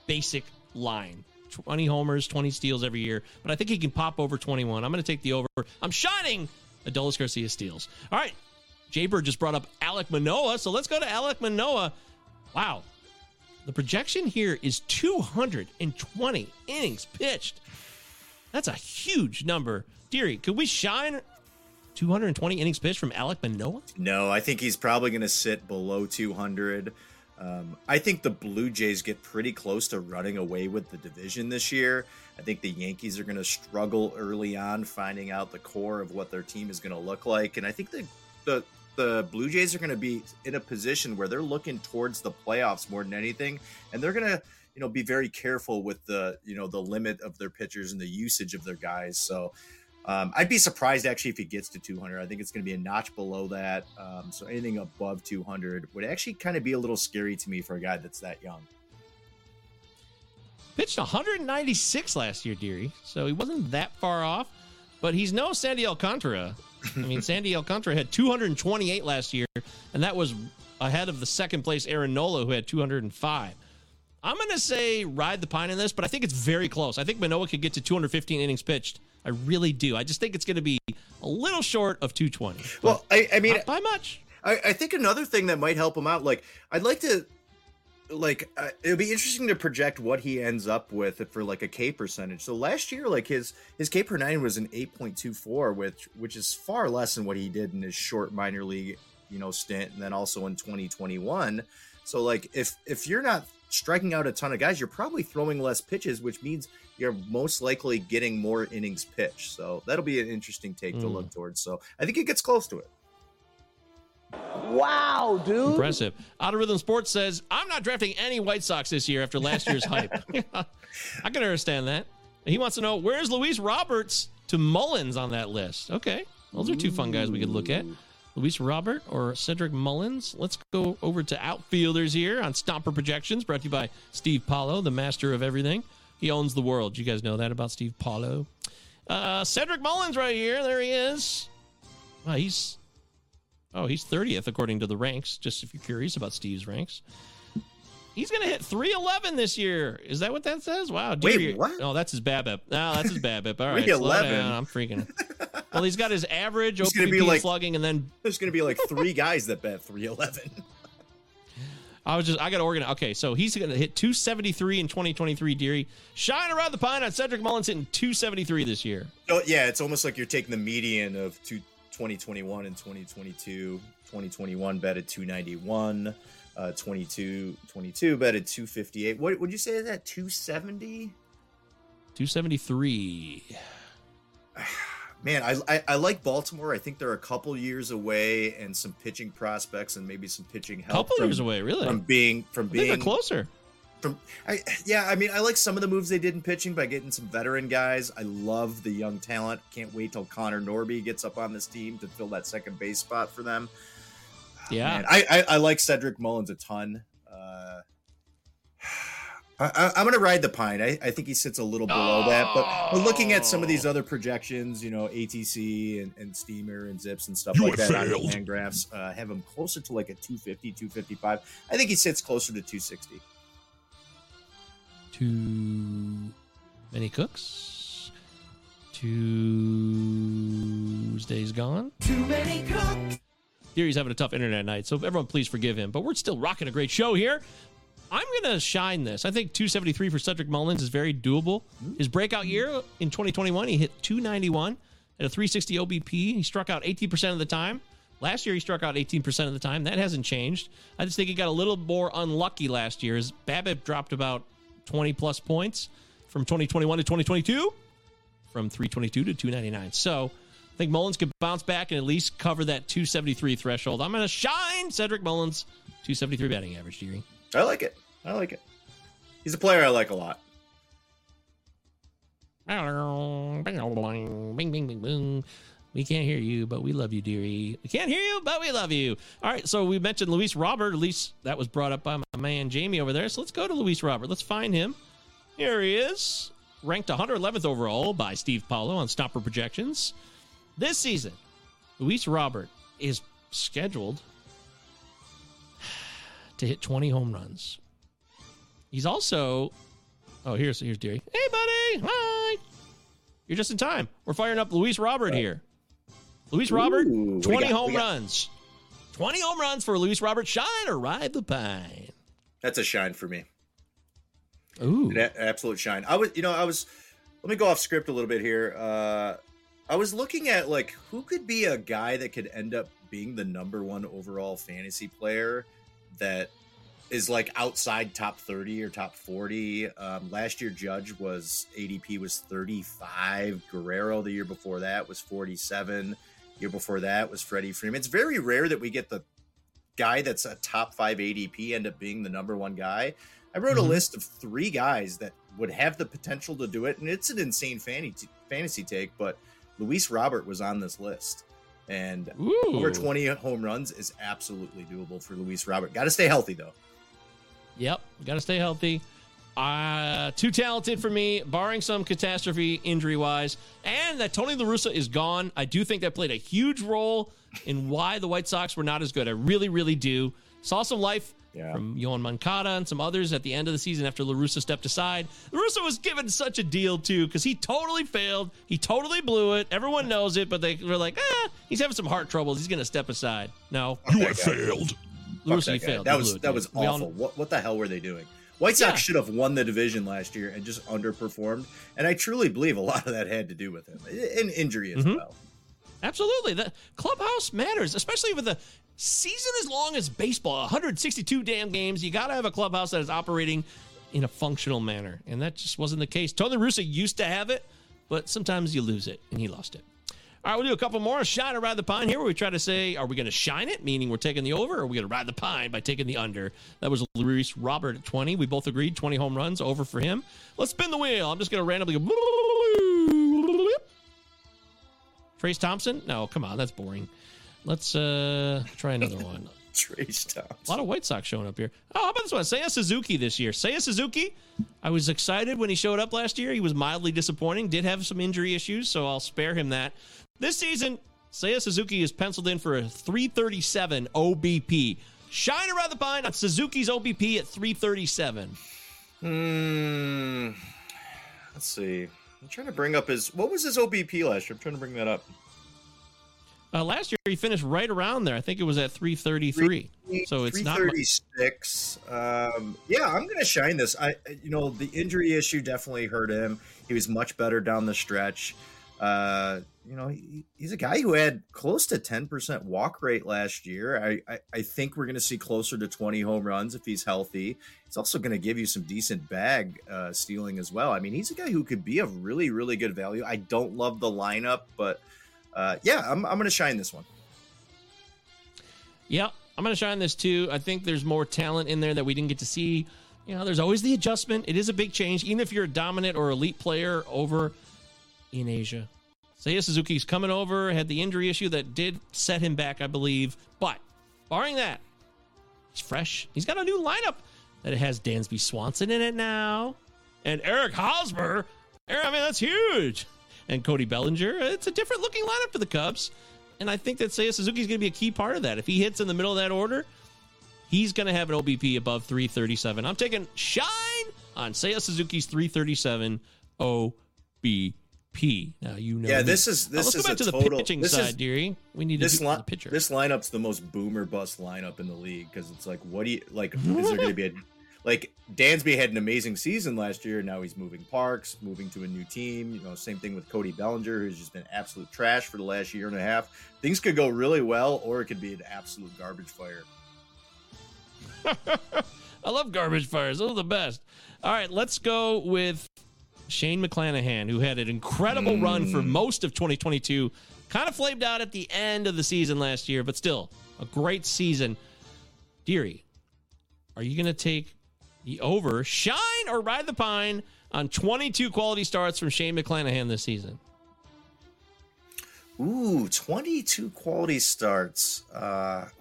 basic line. 20 homers, 20 steals every year, but I think he can pop over 21. I'm going to take the over. I'm shining Adolis Garcia steals. All right. Jaybird just brought up Alek Manoah, so let's go to Alek Manoah. Wow. The projection here is 220 innings pitched. That's a huge number. Deary, could we shine 220 innings pitched from Alek Manoah?
No, I think he's probably going to sit below 200. Um, I think the Blue Jays get pretty close to running away with the division this year. I think the Yankees are going to struggle early on finding out the core of what their team is going to look like, and I think the the the Blue Jays are going to be in a position where they're looking towards the playoffs more than anything, and they're going to you know be very careful with the you know the limit of their pitchers and the usage of their guys. So um, I'd be surprised actually if he gets to 200. I think it's going to be a notch below that. Um, so anything above 200 would actually kind of be a little scary to me for a guy that's that young.
Pitched 196 last year, Deary, so he wasn't that far off. But he's no Sandy Alcantara. I mean, Sandy Alcantara had 228 last year, and that was ahead of the second place Aaron Nola, who had 205. I'm going to say ride the pine in this, but I think it's very close. I think Manoah could get to 215 innings pitched. I really do. I just think it's going to be a little short of 220.
Well, I, I mean,
by much.
I, I think another thing that might help him out, like I'd like to, like uh, it'll be interesting to project what he ends up with for like a K percentage. So last year, like his his K per nine was an eight point two four, which which is far less than what he did in his short minor league, you know, stint, and then also in twenty twenty one. So like if if you're not striking out a ton of guys, you're probably throwing less pitches, which means you're most likely getting more innings pitched. So that'll be an interesting take to
Mm.
look towards. So I think it gets close to it.
Wow, dude.
Impressive. Out of Rhythm Sports says, I'm not drafting any White Sox this year after last year's hype. I can understand that. He wants to know where's Luis Roberts to Mullins on that list? Okay. Those are two fun guys we could look at. Luis Robert or Cedric Mullins. Let's go over to outfielders here on Stomper Projections, brought to you by Steve Paulo, the master of everything. He owns the world. You guys know that about Steve Paulo. Uh, Cedric Mullins right here. There he is. He's Oh, he's 30th according to the ranks, just if you're curious about Steve's ranks. He's going to hit 311 this year. Is that what that says? Wow.
Wait, what?
Oh, that's his BABIP. No, that's his BABIP. All right. slow
311?
I'm freaking. well, he's got his average
He's gonna be like-
slugging, and then
There's going to be like three guys that bet 311.
I was just, I got to organize. Okay, so he's going to hit 273 in 2023, Deary. Shine around the pine on Cedric Mullins hitting 273 this year.
Oh, yeah, it's almost like you're taking the median of two, 2021 and 2022. 2021 bet at 291. Uh, 22, 22 at 258. What would you say is that 270?
273.
Man, I, I I like Baltimore. I think they're a couple years away, and some pitching prospects, and maybe some pitching help.
Couple
from-
years away, really?
From being from being
closer.
From I yeah, I mean, I like some of the moves they did in pitching by getting some veteran guys. I love the young talent. Can't wait till Connor Norby gets up on this team to fill that second base spot for them.
Yeah.
Man, I, I I like Cedric Mullins a ton. Uh, I, I, I'm gonna ride the pine. I, I think he sits a little below that, but, but looking at some of these other projections, you know, ATC and, and Steamer and ZiPS and stuff
You
like that, on the
failed.
FanGraphs, uh, have him closer to like a 250, 255. I think he sits closer to 260.
Too many cooks. Tuesday's gone.
Too many cooks.
Gary's having a tough internet night, so everyone please forgive him. But we're still rocking a great show here. I'm going to shine this. I think 273 for Cedric Mullins is very doable. His breakout year in 2021, he hit 291 at a 360 OBP. He struck out 18% of the time. Last year, he struck out 18% of the time. That hasn't changed. I just think he got a little more unlucky last year. His BABIP dropped about 20 plus points from 2021 to 2022, from 322 to 299. So I think Mullins could bounce back and at least cover that 273 threshold. I'm going to shine Cedric Mullins, 273 batting average, Deary.
I like it. I like it. He's a player I like a lot.
Bing, bing, bing, bing. We can't hear you, but we love you, dearie. We can't hear you, but we love you. All right, so we mentioned Luis Robert. At least that was brought up by my man Jamie over there. So let's go to Luis Robert. Let's find him. Here he is, ranked 111th overall by Steve Paulo on Stopper Projections. This season, Luis Robert is scheduled to hit 20 home runs. He's also, oh, here's here's Deary. Hey, buddy, hi. You're just in time. We're firing up Luis Robert here. Luis Robert,
Ooh,
20
got?
home
What do you got?
runs. 20 home runs for Luis Robert. Shine or ride the pine.
That's a shine for me.
Ooh.
An absolute shine. I was, you know, I was. Let me go off script a little bit here. Uh, I was looking at like who could be a guy that could end up being the number one overall fantasy player that is like outside top 30 or top 40. Um, last year, Judge was ADP was 35. Guerrero the year before that was 47. Year before that was Freddie Freeman. It's very rare that we get the guy that's a top five ADP end up being the number one guy. I wrote
Mhm.
a list of three guys that would have the potential to do it, and it's an insane fantasy fantasy take, but Luis Robert was on this list. And over 20 home runs is absolutely doable for Luis Robert. Got to stay healthy though.
Yep, got to stay healthy. Uh, too talented for me, barring some catastrophe injury wise. And that Tony La Russa is gone. I do think that played a huge role in why the White Sox were not as good. I really, really do. Saw some life from Yoán Moncada and some others at the end of the season after La Russa stepped aside. La Russa was given such a deal too because he totally failed. He totally blew it. Everyone knows it, but they were like, ah, he's having some heart troubles. He's going to step aside. No.
You have failed.
La
Fuck
Russa,
that
you failed.
That was
it,
that was
We all-
awful. What what the hell were they doing? White Sox
Yeah.
should have won the division last year and just underperformed. And I truly believe a lot of that had to do with him and injury as
Mhm.
well.
Absolutely. The clubhouse matters, especially with a season as long as baseball 162 damn games. You got to have a clubhouse that is operating in a functional manner. And that just wasn't the case. Tony Russa used to have it, but sometimes you lose it, and he lost it. All right, we'll do a couple more. Shine ride the pine here, where we try to say, are we going to shine it, meaning we're taking the over, or are we going to ride the pine by taking the under? That was Luis Robert at 20. We both agreed 20 home runs over for him. Let's spin the wheel. I'm just going to randomly go. Trayce Thompson? No, come on, that's boring. Let's uh try another one.
Trayce.
A lot of White Sox showing up here. Oh, how about this one? Seiya Suzuki this year. Seiya Suzuki, I was excited when he showed up last year. He was mildly disappointing, did have some injury issues, so I'll spare him that. This season, Seiya Suzuki is penciled in for a 337 OBP. Shine around the pine on Suzuki's OBP at 337.
Hmm. Let's see. I'm trying to bring up his what was his OBP last year? I'm trying to bring that up.
Uh, last year, he finished right around there. I think it was at 333. So it's not.
336. Um, yeah, I'm going to shine this. I, you know, the injury issue definitely hurt him. He was much better down the stretch. Uh, you know, he, he's a guy who had close to 10% walk rate last year. I, I, I think we're going to see closer to 20 home runs if he's healthy. He's also going to give you some decent bag uh, stealing as well. I mean, he's a guy who could be a really, really good value. I don't love the lineup, but uh, yeah, I'm, I'm going to shine this one.
Yeah, I'm going to shine this too. I think there's more talent in there that we didn't get to see. You know, there's always the adjustment. It is a big change, even if you're a dominant or elite player over in Asia. Seiya Suzuki's coming over, had the injury issue that did set him back, I believe. But barring that, he's fresh. He's got a new lineup that has Dansby Swanson in it now, and Eric Hosmer. I mean, that's huge. And Cody Bellinger. It's a different looking lineup for the Cubs. And I think that Seiya Suzuki is going to be a key part of that. If he hits in the middle of that order, he's going to have an OBP above 337. I'm taking shine on Seiya Suzuki's 337 OBP. Now you know.
Yeah,
me.
this is
Now,
this
let's
is
go back
a
to the
total,
pitching side,
is,
Deary. We need
this
do
li-
the pitcher.
This lineup's the most boomer bust lineup in the league because it's like, what do you like? is there going to be a like Dansby had an amazing season last year. Now he's moving parks, moving to a new team. You know, same thing with Cody Bellinger, who's just been absolute trash for the last year and a half. Things could go really well, or it could be an absolute garbage fire.
I love garbage fires. Those are the best. All right, let's go with Shane McClanahan, who had an incredible run for mm. most of 2022. Kind of flamed out at the end of the season last year, but still a great season. Deary, are you going to take the over, shine, or ride the pine on 22 quality starts from Shane McClanahan this season?
Ooh, 22 quality starts. Uh,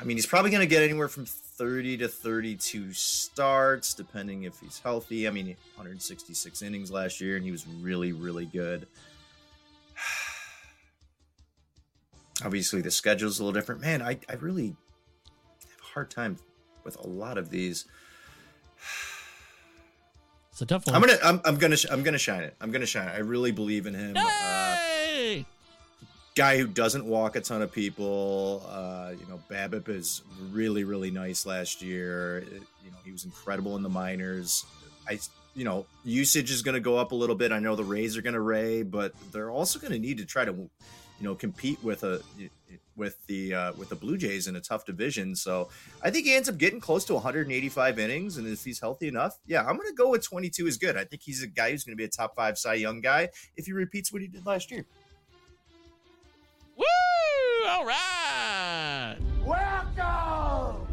I mean, he's probably going to get anywhere from 30 to 32 starts, depending if he's healthy. I mean, 166 innings last year, and he was really, really good. Obviously, the schedule's a little different. Man, I, I really have a hard time with a lot of these.
It's a tough one.
I'm gonna, I'm, I'm gonna, sh- I'm gonna shine it. I'm gonna shine it. I really believe in him. Uh,
Hey!
guy who doesn't walk a ton of people. Uh, you know, BABIP is really, really nice last year. It- you know, he was incredible in the minors. I you know, usage is going to go up a little bit. I know the Rays are going to ray, but they're also going to need to try to, you know, compete with a with the uh, with the Blue Jays in a tough division. So I think he ends up getting close to 185 innings, and if he's healthy enough, yeah, I'm going to go with 22 is good. I think he's a guy who's going to be a top five Cy Young guy if he repeats what he did last year.
Woo! All right.
Welcome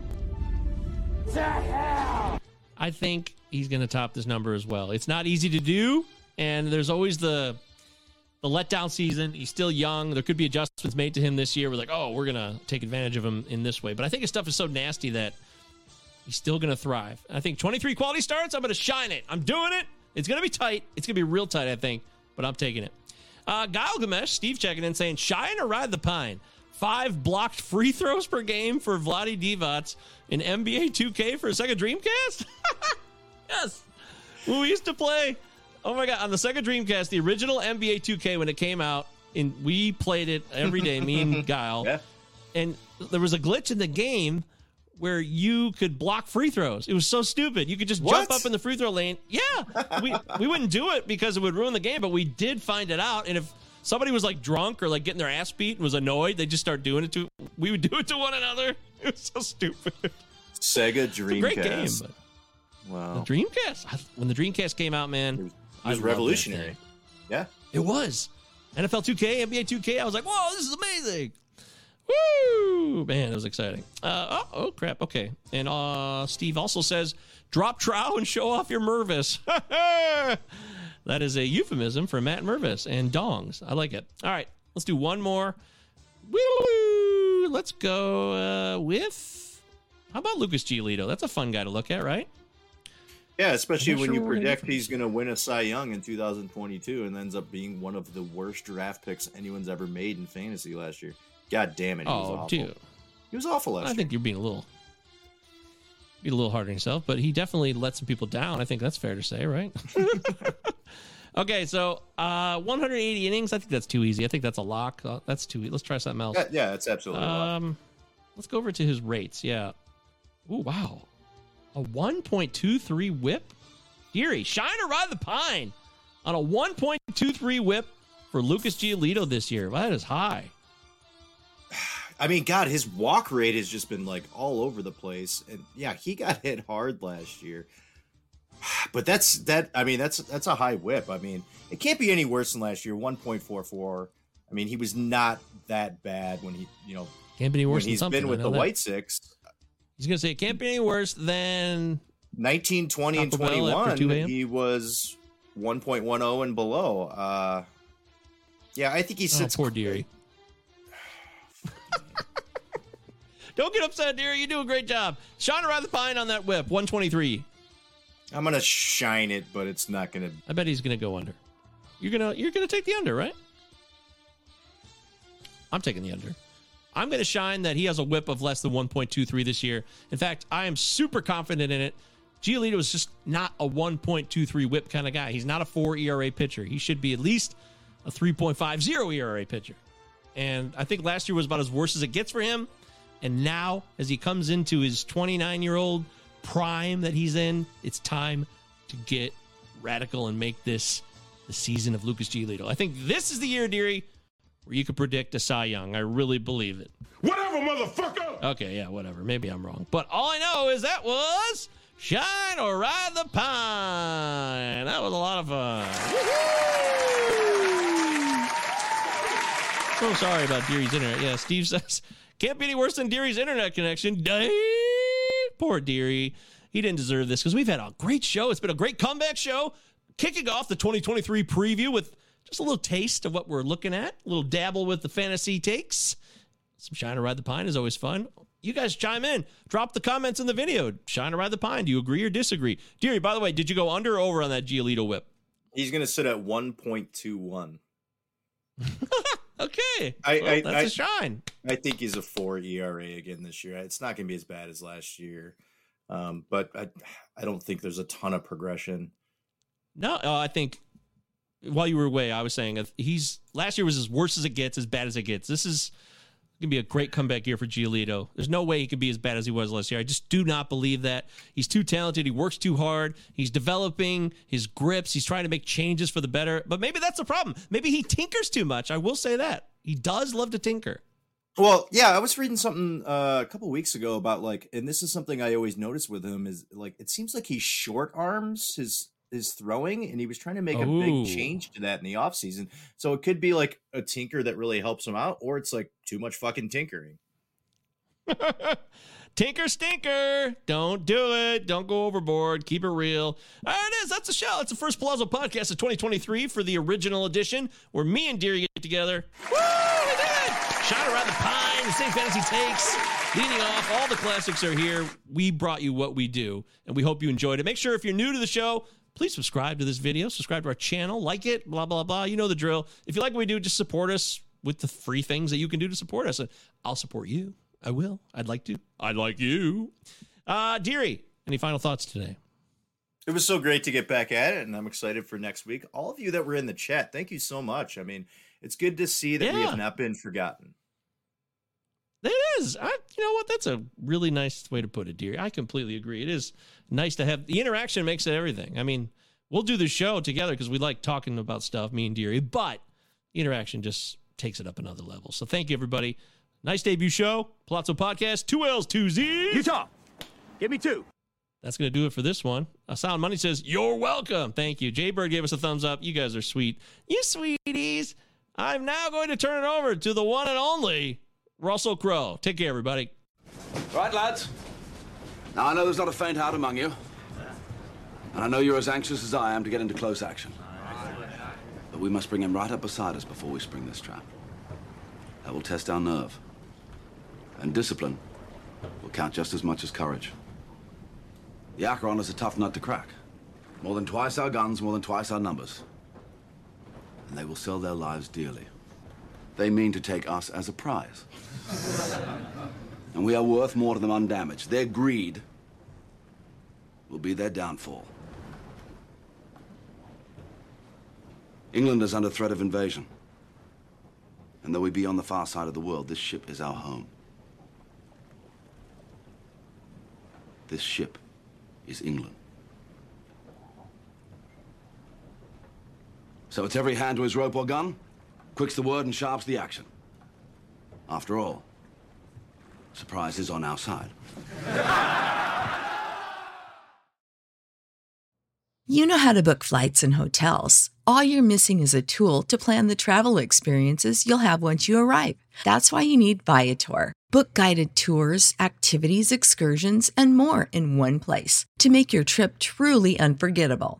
to hell.
I think he's going to top this number as well. It's not easy to do, and there's always the the letdown season. He's still young. There could be adjustments made to him this year. We're like, oh, we're gonna take advantage of him in this way. But I think his stuff is so nasty that he's still gonna thrive. I think 23 quality starts. I'm gonna shine it. I'm doing it. It's gonna be tight. It's gonna be real tight, I think. But I'm taking it. Uh, Gilgamesh, Steve checking in saying, shine or ride the pine. Five blocked free throws per game for Vlade Divac in NBA 2K for a second Dreamcast. yes, when we used to play Oh my god! On the Sega Dreamcast, the original NBA 2K when it came out, and we played it every day. me and Guile,
Yeah.
and there was a glitch in the game where you could block free throws. It was so stupid. You could just jump up in the free throw lane. Yeah, we we wouldn't do it because it would ruin the game, but we did find it out. And if somebody was like drunk or like getting their ass beat and was annoyed, they just start doing it to. We would do it to one another. It was so stupid.
Sega Dreamcast.
great game.
Wow.
the Dreamcast, when the Dreamcast came out, man,
It was revolutionary. Yeah.
It was. NFL 2K, NBA 2K. I was like, whoa, this is amazing. Woo! Man, it was exciting. Uh, oh, oh, crap. Okay. And uh, Steve also says, drop trow and show off your Mervis. that is a euphemism for Matt Mervis and dongs. I like it. All right. Let's do one more. Woo! Let's go uh, with, how about Lucas Giolito? That's a fun guy to look at, right?
Yeah, especially when
sure
you
what we're gonna
predict he's going to win a Cy Young in 2022 and ends up being one of the worst draft picks anyone's ever made in fantasy last year. God damn it, he was
Oh,
awful.
dude.
He was awful last
I
year.
I think you're being a little being a little hard on yourself, but he definitely let some people down. I think that's fair to say, right? okay, so uh 180 innings. I think that's too easy. I think that's a lock. Uh, that's too. Easy. Let's try something else.
Yeah, yeah, it's absolutely.
Um, let's go over to his rates. Yeah. Ooh, wow. A 1.23 whip. Deary, shine or ride the pine on a 1.23 whip for Lucas Giolito this year. That is high.
I mean, God, his walk rate has just been like all over the place, and yeah, he got hit hard last year. But that's that. I mean, that's that's a high whip. I mean, it can't be any worse than last year. One point four four. I mean, he was not that bad when he, you know,
Can't be any
when
worse than
he's been with the
that.
White Six.
He's gonna say it can't be any worse than
19, 20, and
Taco Bell after 2
21, he was 1.10 and below. Uh, yeah, I think he
oh,
sits.
poor Deary. Don't get upset, Deary. You do a great job. Shine around the pine on that whip. 123.
I'm gonna shine it, but it's not gonna.
I bet he's gonna go under. You're gonna you're gonna take the under, right? I'm taking the under. I'm gonna shine that he has a whip of less than 1.23 this year. In fact, I am super confident in it. Giolito is just not a 1.23 whip kind of guy. He's not a four ERA pitcher. He should be at least a 3.50 ERA pitcher. And I think last year was about as worse as it gets for him. And now, as he comes into his 29 year old prime that he's in, it's time to get radical and make this the season of Lucas Giolito. I think this is the year, Deary, where you could predict a Cy Young. I really believe it.
Whatever, motherfucker!
Okay, yeah, whatever. Maybe I'm wrong. But all I know is that was Shine or Ride the Pine. That was a lot of fun. Woohoo! So sorry about Deary's internet. Yeah, Steve says, can't be any worse than Deary's internet connection. Dang. Poor Deary. He didn't deserve this because we've had a great show. It's been a great comeback show. Kicking off the 2023 preview with just a little taste of what we're looking at, a little dabble with the fantasy takes. Some Shine or Ride the Pine is always fun. You guys chime in. Drop the comments in the video. Shine or Ride the Pine. Do you agree or disagree? Deary, by the way, did you go under or over on that Giolito whip?
He's gonna sit at 1.21.
Okay.
I,
Well,
I,
that's
I,
a shine.
I think he's a four ERA again this year. It's not going to be as bad as last year, um, but I, I don't think there's a ton of progression.
No, uh, I think while you were away, I was saying uh, he's last year was as worse as it gets, as bad as it gets. This is gonna be a great comeback year for Giolito. There's no way he could be as bad as he was last year. I just do not believe that. He's too talented. He works too hard. He's developing his grips. He's trying to make changes for the better. But maybe that's the problem. Maybe he tinkers too much. I will say that. He does love to tinker.
Well, yeah, I was reading something uh, a couple weeks ago about like, and this is something I always notice with him is like, it seems like he short arms his his throwing, and he was trying to make a big change to that in the offseason. So it could be like a tinker that really helps him out, or it's like too much fucking tinkering.
Tinker stinker. Don't do it. Don't go overboard. Keep it real. There it is. That's the show. It's the first Palazzo podcast of 2023 for the original edition where me and Deary get together. Woo! We did it! Shot around the pine, the same fantasy takes. Leading off, all the classics are here. We brought you what we do, and we hope you enjoyed it. Make sure if you're new to the show, please subscribe to this video, subscribe to our channel, like it, blah, blah, blah. You know the drill. If you like what we do, just support us with the free things that you can do to support us. I'll support you. I will. I'd like to. I'd like you. Uh, Deary, any final thoughts today?
It was so great to get back at it, and I'm excited for next week. All of you that were in the chat, thank you so much. I mean, it's good to see that we have not been forgotten.
It is. I, you know what? That's a really nice way to put it, dear. I completely agree. It is nice to have the interaction makes it everything. I mean, we'll do the show together because we like talking about stuff, me and Deary, but the interaction just takes it up another level. So thank you, everybody. Nice debut show. Palazzo Podcast. Two L's, two Z's.
Utah, give me two.
That's going to do it for this one. Uh, Sound Money says, You're welcome. Thank you. Jay Bird gave us a thumbs up. You guys are sweet. You sweeties. I'm now going to turn it over to the one and only Russell Crowe. Take care, everybody.
Right, lads. Now, I know there's not a faint heart among you. And I know you're as anxious as I am to get into close action. But we must bring him right up beside us before we spring this trap. That will test our nerve. And discipline will count just as much as courage. The Acheron is a tough nut to crack. More than twice our guns, more than twice our numbers. And they will sell their lives dearly. They mean to take us as a prize. and we are worth more to them undamaged. Their greed will be their downfall. England is under threat of invasion. And though we be on the far side of the world, this ship is our home. This ship is England. So it's every hand to his rope or gun, quick's the word and sharp's the action. After all, surprise is on our side.
You know how to book flights and hotels. All you're missing is a tool to plan the travel experiences you'll have once you arrive. That's why you need Viator. Book guided tours, activities, excursions, and more in one place to make your trip truly unforgettable.